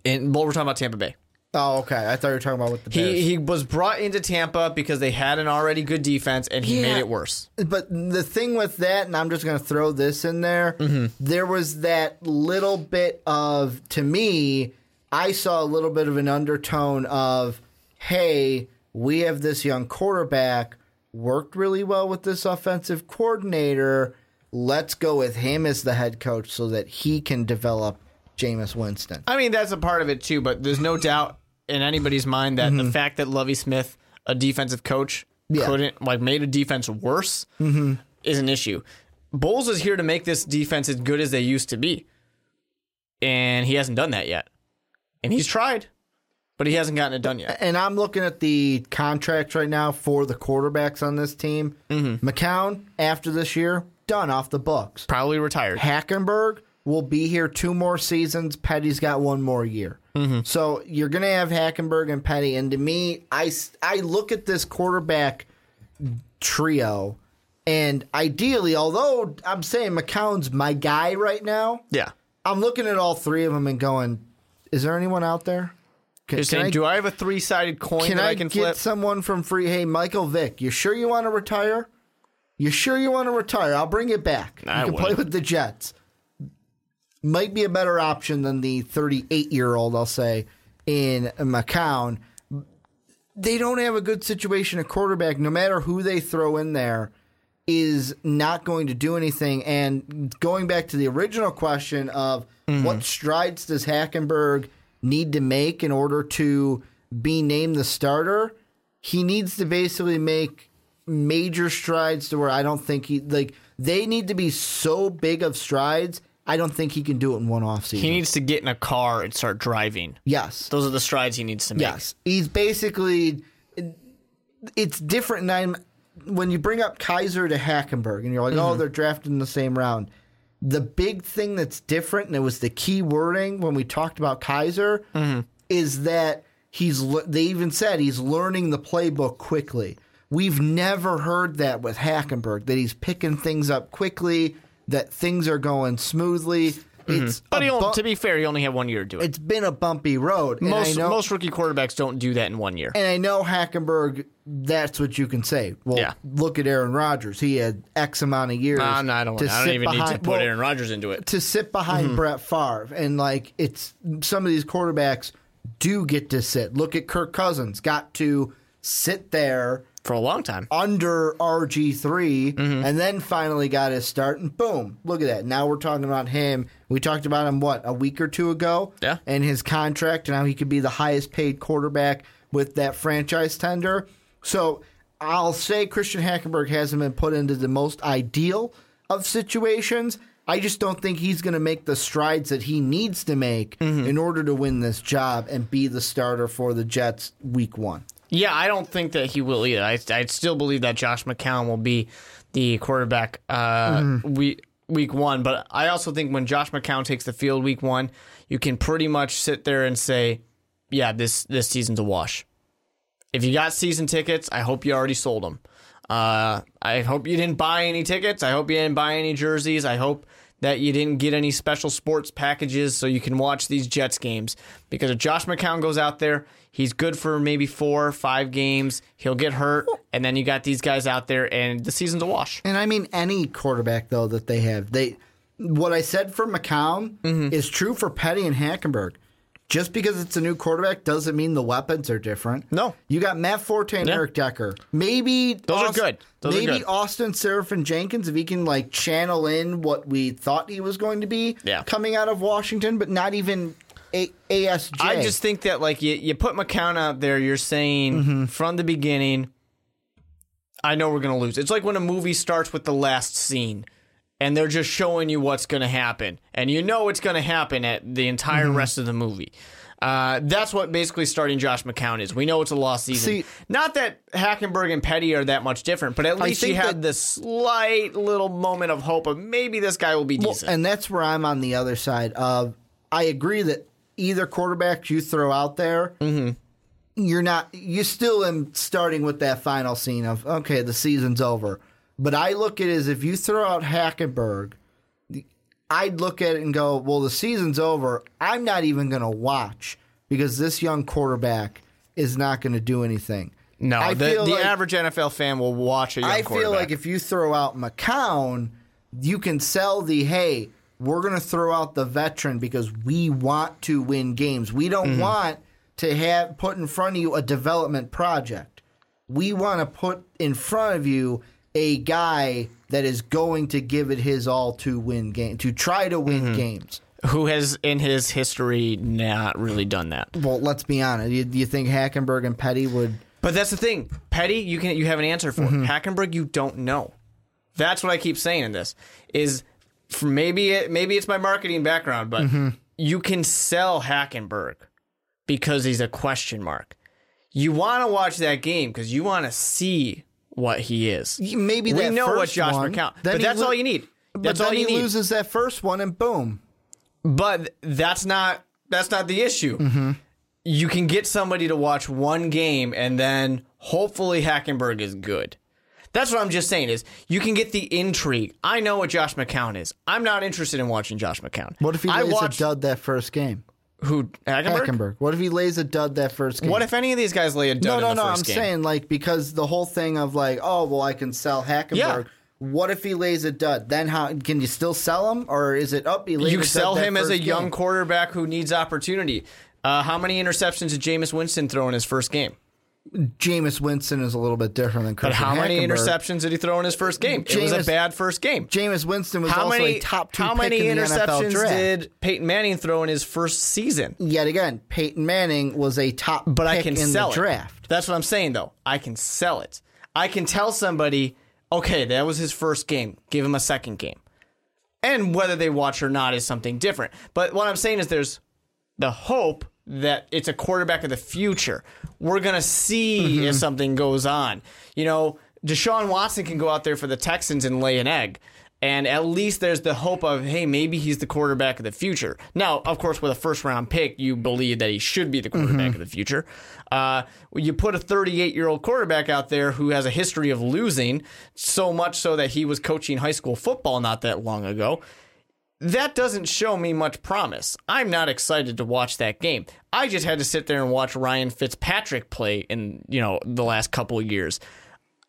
And well, we're talking about Tampa Bay. Oh, okay. I thought you were talking about with the Bears. He he was brought into Tampa because they had an already good defense and he Yeah. made it worse. But the thing with that, and I'm just going to throw this in there, mm-hmm. there was that little bit of, to me, I saw a little bit of an undertone of, hey, we have this young quarterback, worked really well with this offensive coordinator. Let's go with him as the head coach so that he can develop Jameis Winston. I mean, that's a part of it too, but there's no doubt in anybody's mind that the mm-hmm. fact that Lovie Smith, a defensive coach, Yeah. couldn't like made a defense worse mm-hmm. is an issue. Bowles is here to make this defense as good as they used to be, and he hasn't done that yet. And he's tried, but he hasn't gotten it done yet. And I'm looking at the contracts right now for the quarterbacks on this team. Mm-hmm. McCown, after this year, done off the books. Probably retired. Hackenberg will be here two more seasons. Petty's got one more year. Mm-hmm. So you're going to have Hackenberg and Petty. And to me, I, I look at this quarterback trio, and ideally, although I'm saying McCown's my guy right now, Yeah. I'm looking at all three of them and going, is there anyone out there? Can, You're saying, I- do I have a three sided coin can that I, I can get flip? someone from free? Hey, Michael Vick, you sure you want to retire? You sure you want to retire? I'll bring it back. I you can play wouldn't. with the Jets. Might be a better option than the 38 year old, I'll say, in McCown. They don't have a good situation at quarterback. No matter who they throw in there, is not going to do anything. And going back to the original question of Mm-hmm. what strides does Hackenberg need to make in order to be named the starter, he needs to basically make major strides to where I don't think he like they need to be so big of strides. I don't think he can do it in one off season. he needs to get in a car and start driving. yes. Those are the strides he needs to make. Yes, he's basically. It's different. And when you bring up Kizer to Hackenberg, and you're like, Mm-hmm. "Oh, they're drafted in the same round." The big thing that's different, and it was the key wording when we talked about Kizer, Mm-hmm. is that he's. They even said he's learning the playbook quickly. We've never heard that with Hackenberg. That he's picking things up quickly. That things are going smoothly. It's Mm-hmm. But he bu- to be fair, he only had one year to do it. it's been a bumpy road. Most know- most rookie quarterbacks don't do that in one year. and I know Hackenberg, that's what you can say. Well, Yeah. look at Aaron Rodgers. He had X amount of years. Uh, no, I don't. to I don't even need to put well, Aaron Rodgers into it. To sit behind Mm-hmm. Brett Favre. And, like, it's some of these quarterbacks do get to sit. Look at Kirk Cousins. Got to sit there for a long time. under RG3 Mm-hmm. and then finally got his start and boom, look at that. Now we're talking about him. We talked about him what, a week or two ago? Yeah. And his contract and how he could be the highest paid quarterback with that franchise tender. So I'll say Christian Hackenberg hasn't been put into the most ideal of situations. I just don't think he's going to make the strides that he needs to make in order to win this job and be the starter for the Jets week one. Yeah, I don't think that he will either. I I still believe that Josh McCown will be the quarterback. Uh, We week one, but I also think when Josh McCown takes the field week one, you can pretty much sit there and say, yeah, this this season's a wash. If you got season tickets, I hope you already sold them. Uh, I hope you didn't buy any tickets. I hope you didn't buy any jerseys. I hope that you didn't get any special sports packages so you can watch these Jets games. Because if Josh McCown goes out there, he's good for maybe four five games. He'll get hurt, and then you got these guys out there, and the season's a wash. And I mean any quarterback though that they have. They what I said for McCown Mm-hmm. is true for Petty and Hackenberg. Just because it's a new quarterback doesn't mean the weapons are different. No. You got Matt Forte and Yeah. Eric Decker. Maybe Those are good. Those are maybe good. Austin Seferian-Jenkins if he can like channel in what we thought he was going to be Yeah. coming out of Washington, but not even a- ASJ. I just think that like you, you put McCown out there, you're saying mm-hmm. from the beginning, I know we're gonna lose. It's like when a movie starts with the last scene and they're just showing you what's gonna happen. And you know it's gonna happen at the entire rest of the movie. Uh, that's what basically starting Josh McCown is. We know it's a lost season. See- Not that Hackenberg and Petty are that much different, but at least you think had this slight little moment of hope of maybe this guy will be Well, decent. and that's where I'm on the other side of. I agree that either quarterback you throw out there, Mm-hmm. you're not. You still am starting with that final scene of okay, the season's over. But I look at it as if you throw out Hackenberg, I'd look at it and go, well, the season's over. I'm not even going to watch because this young quarterback is not going to do anything. no, I the, the like- average NFL fan will watch a young I feel like if you throw out McCown, you can sell the hey, we're going to throw out the veteran because we want to win games. We don't Mm-hmm. want to have put in front of you a development project. We want to put in front of you a guy that is going to give it his all to win game to try to win Mm-hmm. games. who has in his history not really done that. Well, let's be honest. You, do you think Hackenberg and Petty would? But that's the thing, Petty. You can you have an answer for Hackenberg. You don't know. That's what I keep saying in this is maybe it, maybe it's my marketing background, but you can sell Hackenberg because he's a question mark. You want to watch that game because you want to see what he is. Maybe we know what Josh one, McCown, but that's lo- all you need. But That's then all you he need. loses that first one, and boom. But that's not that's not the issue. Mm-hmm. You can get somebody to watch one game and then hopefully Hackenberg is good. That's what I'm just saying is you can get the intrigue. I know what Josh McCown is. I'm not interested in watching Josh McCown. What if he I watched a dud that first game? Who Hackenberg? Hackenberg. What if he lays a dud that first game? What if any of these guys lay a dud No, no, no. I'm game? saying like because the whole thing of like, oh well, I can sell Hackenberg. Yeah. What if he lays a dud? Then how can you still sell him, or is it up? a you sell him as a first young quarterback who needs opportunity. Uh, how many interceptions did Jameis Winston throw in his first game? Jameis Winston is a little bit different than But Christian how many interceptions did he throw in his first game? it was a bad first game. Jameis Winston was how also many a top two how pick many in the NFL interceptions did Peyton Manning throw in his first season? Yet again, Peyton Manning was a top But I can sell draft. That's what I'm saying though. I can sell it. I can tell somebody, okay, that was his first game. Give him a second game. And whether they watch or not is something different. But what I'm saying is there's the hope that it's a quarterback of the future. We're going to see if something goes on. You know, Deshaun Watson can go out there for the Texans and lay an egg. And at least there's the hope of, hey, maybe he's the quarterback of the future. Now, of course, with a first round pick, you believe that he should be the quarterback of the future. Uh, you put a 38 year old quarterback out there who has a history of losing, so much so that he was coaching high school football not that long ago that doesn't show me much promise. I'm not excited to watch that game. I just had to sit there and watch Ryan Fitzpatrick play in, you know, the last couple of years.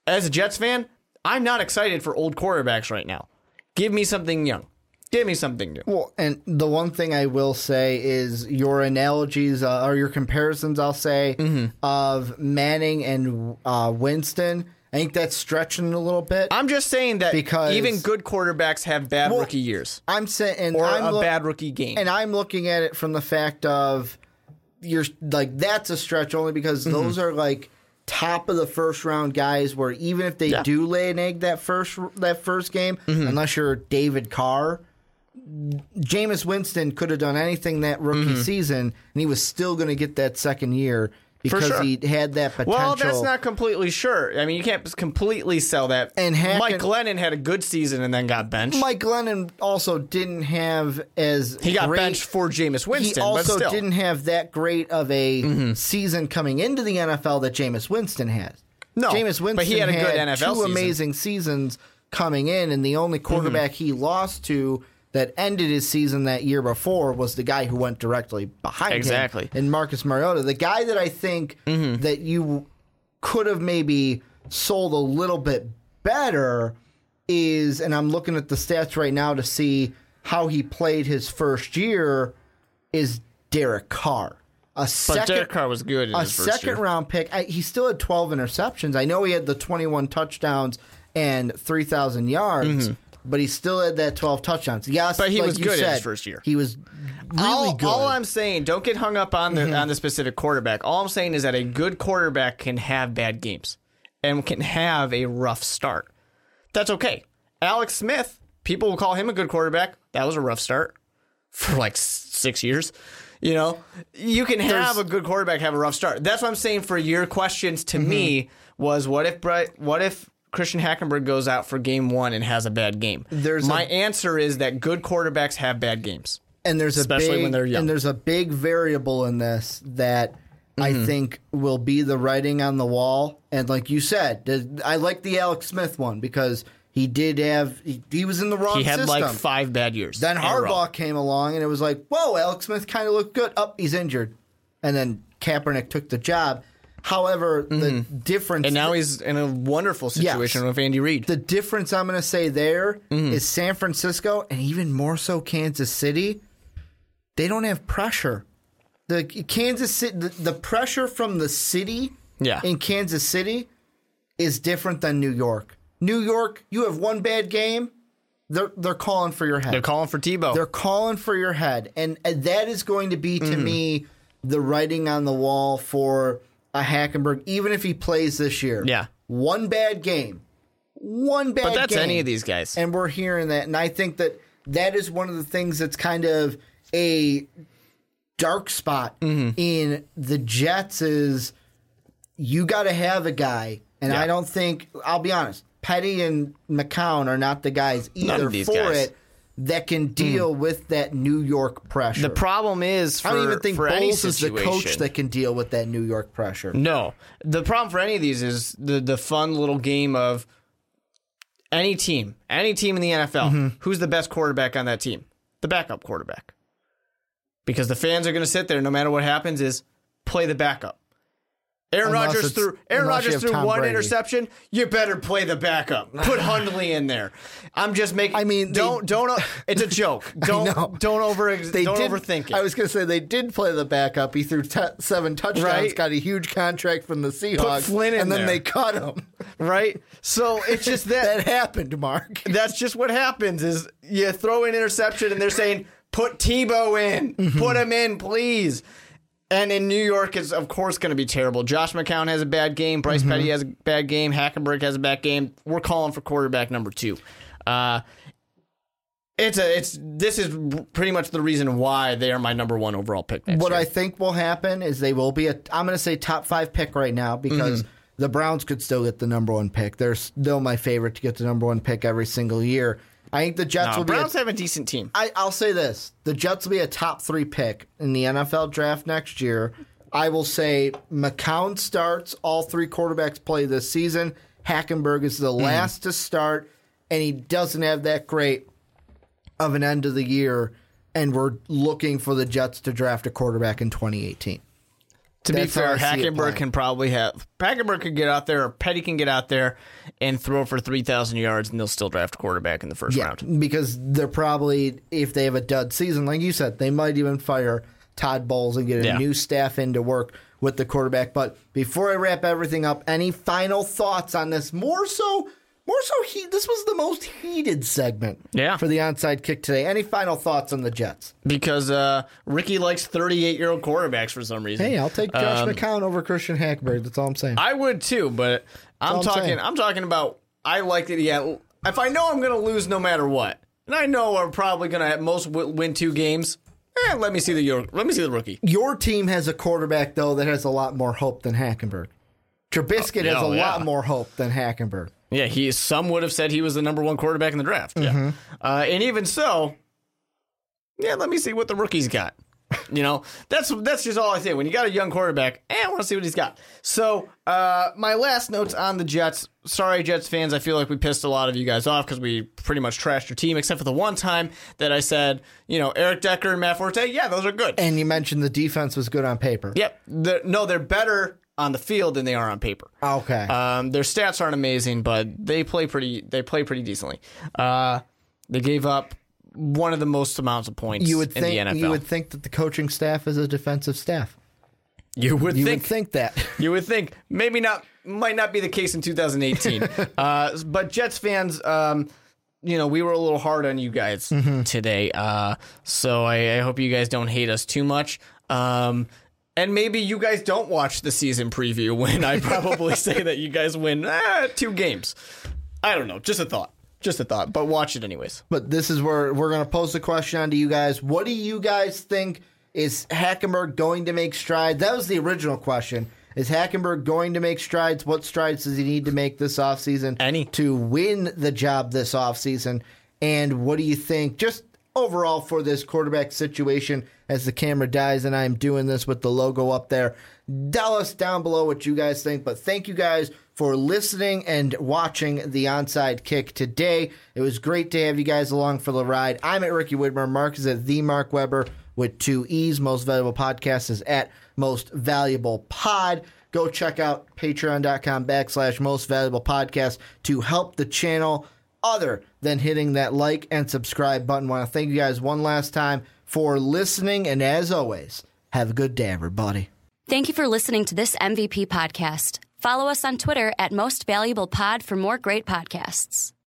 As a Jets fan, I'm not excited for old quarterbacks right now. Give me something young. Give me something new. Well, and the one thing I will say is your analogies uh, or your comparisons, I'll say, Mm-hmm. of Manning and uh, Winston. I think that's stretching a little bit. I'm just saying that Because- even good quarterbacks have bad Well, rookie years I'm saying, or I'm a look- bad rookie game. and I'm looking at it from the fact of you're like that's a stretch only because Mm-hmm. those are like top of the first round guys where even if they Yeah. do lay an egg that first that first game, Mm-hmm. unless you're David Carr, Jameis Winston could have done anything that rookie Mm-hmm. season and he was still going to get that second year because sure. he had that potential. Well, that's not completely sure. I mean, you can't completely sell that. And Hacken- Mike Glennon had a good season and then got benched. Mike Glennon also didn't have as he got great, benched for Jameis Winston. He also. Mm-hmm. didn't have that great of a season coming into the NFL that Jameis Winston has. No, Jameis Winston but he had a good NFL two season. Mm-hmm. amazing seasons coming in, and the only quarterback he lost to that ended his season that year before was the guy who went directly behind Exactly. him, and Marcus Mariota, the guy that I think Mm-hmm. that you could have maybe sold a little bit better is, and I'm looking at the stats right now to see how he played his first year, is Derek Carr. A But second, Derek Carr was good in a his first second year. round pick. I, he still had 12 interceptions. I know he had the 21 touchdowns and 3,000 yards, but he still had that 12 touchdowns. Yes, Mm-hmm. But he like was you good in his first year. He was really all, good. all I'm saying, don't get hung up on the on the specific quarterback. All I'm saying is that a good quarterback can have bad games and can have a rough start. That's okay. Alex Smith, people will call him a good quarterback. That was a rough start for like six years. You know, you can have a good quarterback have a rough start. That's what I'm saying. For your questions to me was, what if Brett, what if Christian Hackenberg goes out for game one and has a bad game? There's my a- answer is that good quarterbacks have bad games. and there's a especially big, when they're young. and there's a big variable in this that Mm-hmm. I think will be the writing on the wall. And like you said, I like the Alex Smith one because he did have he, he was in the wrong He had system. like five bad years. Then. Harbaugh came along, and it was like, whoa, Alex Smith kind of looked good. Up, he's injured, and then Kaepernick took the job. However, the difference, Mm-hmm. and now he's in a wonderful situation Yes. with Andy Reid. the difference I'm going to say there is Mm-hmm. San Francisco, and even more so Kansas City. They don't have pressure. The Kansas City, the, the pressure from the city Yeah. in Kansas City is different than New York. New York, you have one bad game, they're they're calling for your head. They're calling for Tebow. They're calling for your head, and, and that is going to be Mm-hmm. to me the writing on the wall for a Hackenberg, even if he plays this year. Yeah. one bad game, one bad. but that's game, any of these guys. and we're hearing that, and I think that that is one of the things that's kind of a dark spot Mm-hmm. in the Jets is you got to have a guy, and Yeah. I don't think I'll be honest. Petty and McCown are not the guys either for guys. it that can deal with that New York pressure. the problem is, for, I don't even think Bowles is the coach that can deal with that New York pressure. No, the problem for any of these is the the fun little game of any team, any team in the NFL. Mm-hmm. Who's the best quarterback on that team? The backup quarterback, because the fans are going to sit there no matter what happens. Is play the backup. Aaron Rodgers threw Aaron Rodgers threw one Brady. interception. You better play the backup. Put Hundley in there. I'm just making. I mean, don't don't. It's a joke. Don't don't over They don't did, overthink it. I was going to say they did play the backup. He threw t- seven touchdowns, Right. got a huge contract from the Seahawks, Flynn in and then there. they cut him. right? So it's just that that happened, Mark. that's just what happens is you throw an interception and they're saying put Tebow in, Mm-hmm. put him in, please. And in New York, it's of course going to be terrible. Josh McCown has a bad game. Bryce Mm-hmm. Petty has a bad game. Hackenberg has a bad game. We're calling for quarterback number two. Uh, it's a it's this is pretty much the reason why they are my number one overall pick next What year. I think will happen is they will be a. I'm going to say top five pick right now because Mm-hmm. the Browns could still get the number one pick. They're still my favorite to get the number one pick every single year. I think the Jets No, will be. Browns A, have a decent team. I, I'll say this: the Jets will be a top three pick in the NFL draft next year. I will say McCown starts. All three quarterbacks play this season. Hackenberg is Hmm. the last to start, and he doesn't have that great of an end of the year. And we're looking for the Jets to draft a quarterback in 2018. To be That's how fair, I see it Hackenberg can probably have Hackenberg could get out there, or Petty can get out there and throw for three thousand yards, and they'll still draft a quarterback in the first Yeah, round. because they're probably if they have a dud season, like you said, they might even fire Todd Bowles and get a Yeah. new staff in to work with the quarterback. But before I wrap everything up, any final thoughts on this? More so, more so. He, this was the most heated segment, Yeah. for the onside kick today. Any final thoughts on the Jets? Because uh, Ricky likes thirty-eight-year-old quarterbacks for some reason. Hey, I'll take Josh Um, McCown over Christian Hackenberg. That's all I'm saying. I would too, but I'm I'm talking. saying. I'm talking about. I like it. Yeah, if I know I'm going to lose no matter what, and I know I'm probably going to at most win two games, Eh, let me see the let me see the rookie. Your team has a quarterback though that has a lot more hope than Hackenberg. Trubisky has oh, a yeah. lot more hope than Hackenberg. Yeah, he. Some would have said he was the number one quarterback in the draft. Yeah, uh, and even so, yeah. Let me see what the rookie's got. You know, that's that's just all I say. When you got a young quarterback, eh, I want to see what he's got. So, uh, my last notes on the Jets. Sorry, Jets fans. I feel like we pissed a lot of you guys off because we pretty much trashed your team, except for the one time that I said, you know, Eric Decker and Matt Forte. Yeah, those are good. And you mentioned the defense was good on paper. Yep. They're, no, they're better on the field than they are on paper. Okay. Um, their stats aren't amazing, but they play pretty. They play pretty decently. Uh, they gave up one of the most amounts of points you would in the think NFL. you would think that the coaching staff is a defensive staff. You would You think. would think that. You would think. Maybe not. Might not be the case in 2018. uh, but Jets fans. Um, you know, we were a little hard on you guys Mm-hmm. today. Uh, so I, I hope you guys don't hate us too much. Um, and maybe you guys don't watch the season preview when I probably say that you guys win eh, two games. I don't know. Just a thought. Just a thought. But watch it anyways. But this is where we're going to pose the question on to you guys. What do you guys think? Is Hackenberg going to make strides? That was the original question. Is Hackenberg going to make strides? What strides does he need to make this offseason Any. to win the job this offseason? And what do you think just overall for this quarterback situation as the camera dies and I'm doing this with the logo up there? Tell us down below what you guys think. But thank you guys for listening and watching the onside kick today. It was great to have you guys along for the ride. I'm at Ricky Widmer. Mark is at the Mark Weber with two E's. Most Valuable Podcast is at Most Valuable Pod. Go check out patreon.com backslash Most Valuable Podcast to help the channel other than hitting that like and subscribe button. want to thank you guys one last time for listening. And as always, have a good day, everybody. Thank you for listening to this MVP podcast. Follow us on Twitter at Most Valuable Pod for more great podcasts.